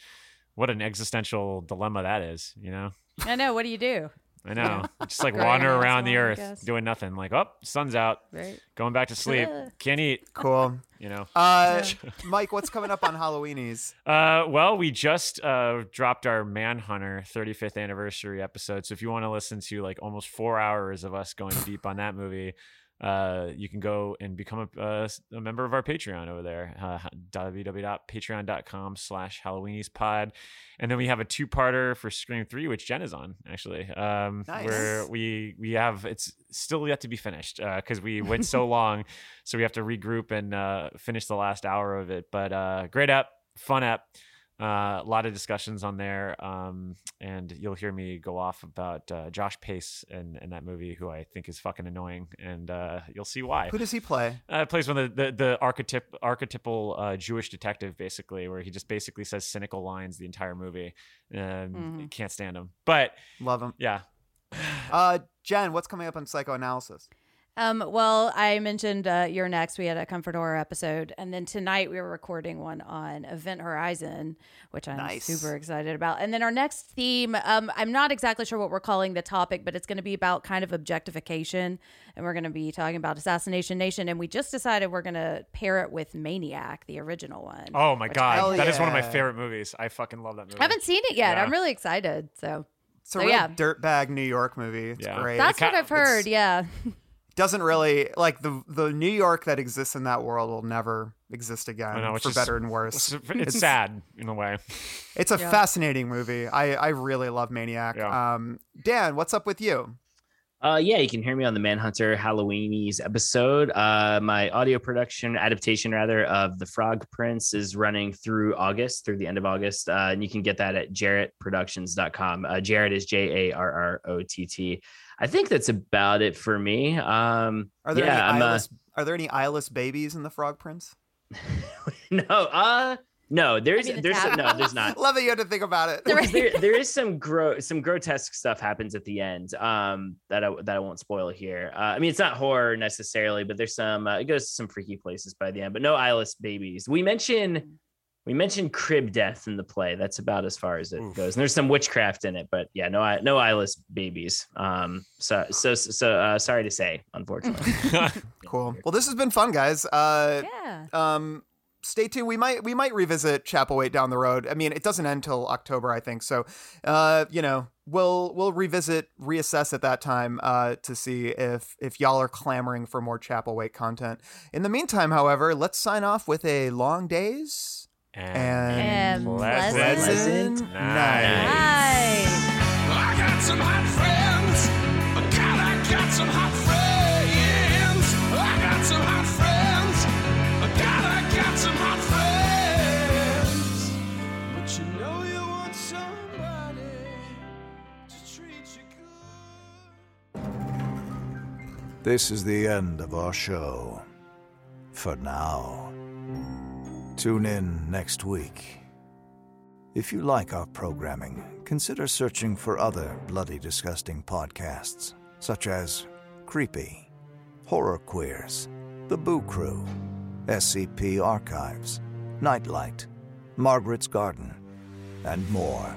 what an existential dilemma that is. You know. I know. What do you do? I know. Just like wander around the earth doing nothing. Like, oh, sun's out. Right. Going back to sleep. Can't eat. Cool. You know. Uh, Mike, what's coming up on Halloweenies? Uh, well, we just uh, dropped our Manhunter 35th anniversary episode. So if you want to listen to like almost four hours of us going deep on that movie, uh, you can go and become a, uh, a member of our Patreon over there, uh, www.patreon.com slash Halloweenies pod. And then we have a two-parter for Scream 3, which Jen is on, actually. Um, Nice. Where we, we have, it's still yet to be finished because we went so long. So we have to regroup and uh, finish the last hour of it. But uh, great app, fun app. Uh, a lot of discussions on there, um, and you'll hear me go off about uh, Josh Pais and, and that movie, who I think is fucking annoying, and uh, you'll see why. Who does he play? Uh, plays one of the the, the archetyp, archetypal uh, Jewish detective, basically, where he just basically says cynical lines the entire movie. Um, Mhm. Can't stand him, but Love him. yeah, Uh, Jen, what's coming up on psychoanalysis? Um, well, I mentioned uh, You're Next. We had a Comfort Horror episode. And then tonight we were recording one on Event Horizon, which I'm Nice. super excited about. And then our next theme, um, I'm not exactly sure what we're calling the topic, but it's going to be about kind of objectification. And we're going to be talking about Assassination Nation. And we just decided we're going to pair it with Maniac, the original one. oh my which god, Hell that is one of my favorite movies. I fucking love that movie. I haven't seen it yet. Yeah. I'm really excited. So It's a So, real yeah. dirtbag New York movie. It's Yeah. great. that's ca- what I've heard. Yeah. doesn't really like the the New York that exists in that world will never exist again I know, for is- better and worse. It's, it's sad in a way. It's a Yeah. fascinating movie. I I really love Maniac. Yeah. Um, Dan, what's up with you? Uh, yeah, you can hear me on the Manhunter Halloweenies episode. Uh, my audio production adaptation, rather, of The Frog Prince is running through August, through the end of August. Uh, and you can get that at jarrottproductions.com. Uh, Jarrott is J A R R O T T. I think that's about it for me. Um, Are there yeah, any I'm, uh, eyeless, are there any eyeless babies in the Frog Prince? no, uh, no, there's, mean, the there's, no, there's not. Love that you had to think about it. Well, 'cause there, there is some gro- some grotesque stuff happens at the end um that I that I won't spoil here. Uh, I mean, it's not horror necessarily, but there's some uh, it goes to some freaky places by the end. But no eyeless babies. We mention we mentioned crib death in the play. That's about as far as it Oof. goes. And there's some witchcraft in it, but yeah, no no eyeless babies. Um, so so so uh, sorry to say, unfortunately. Cool. Well, this has been fun, guys. Uh, Yeah. um stay tuned we might we might revisit Chapelwaite down the road i mean it doesn't end till october i think so uh you know we'll we'll revisit reassess at that time uh to see if if y'all are clamoring for more Chapelwaite content in the meantime however let's sign off with a long days and, And pleasant, pleasant night. Hi. I got some hot friends. God, I got some hot friends. I got some hot friends. God, I got some hot friends. But you know you want somebody to treat you good. This is the end of our show. For now. Tune in next week. If you like our programming, consider searching for other bloody disgusting podcasts, such as Creepy, Horror Queers, The Boo Crew, SCP Archives, Nightlight, Margaret's Garden, and more.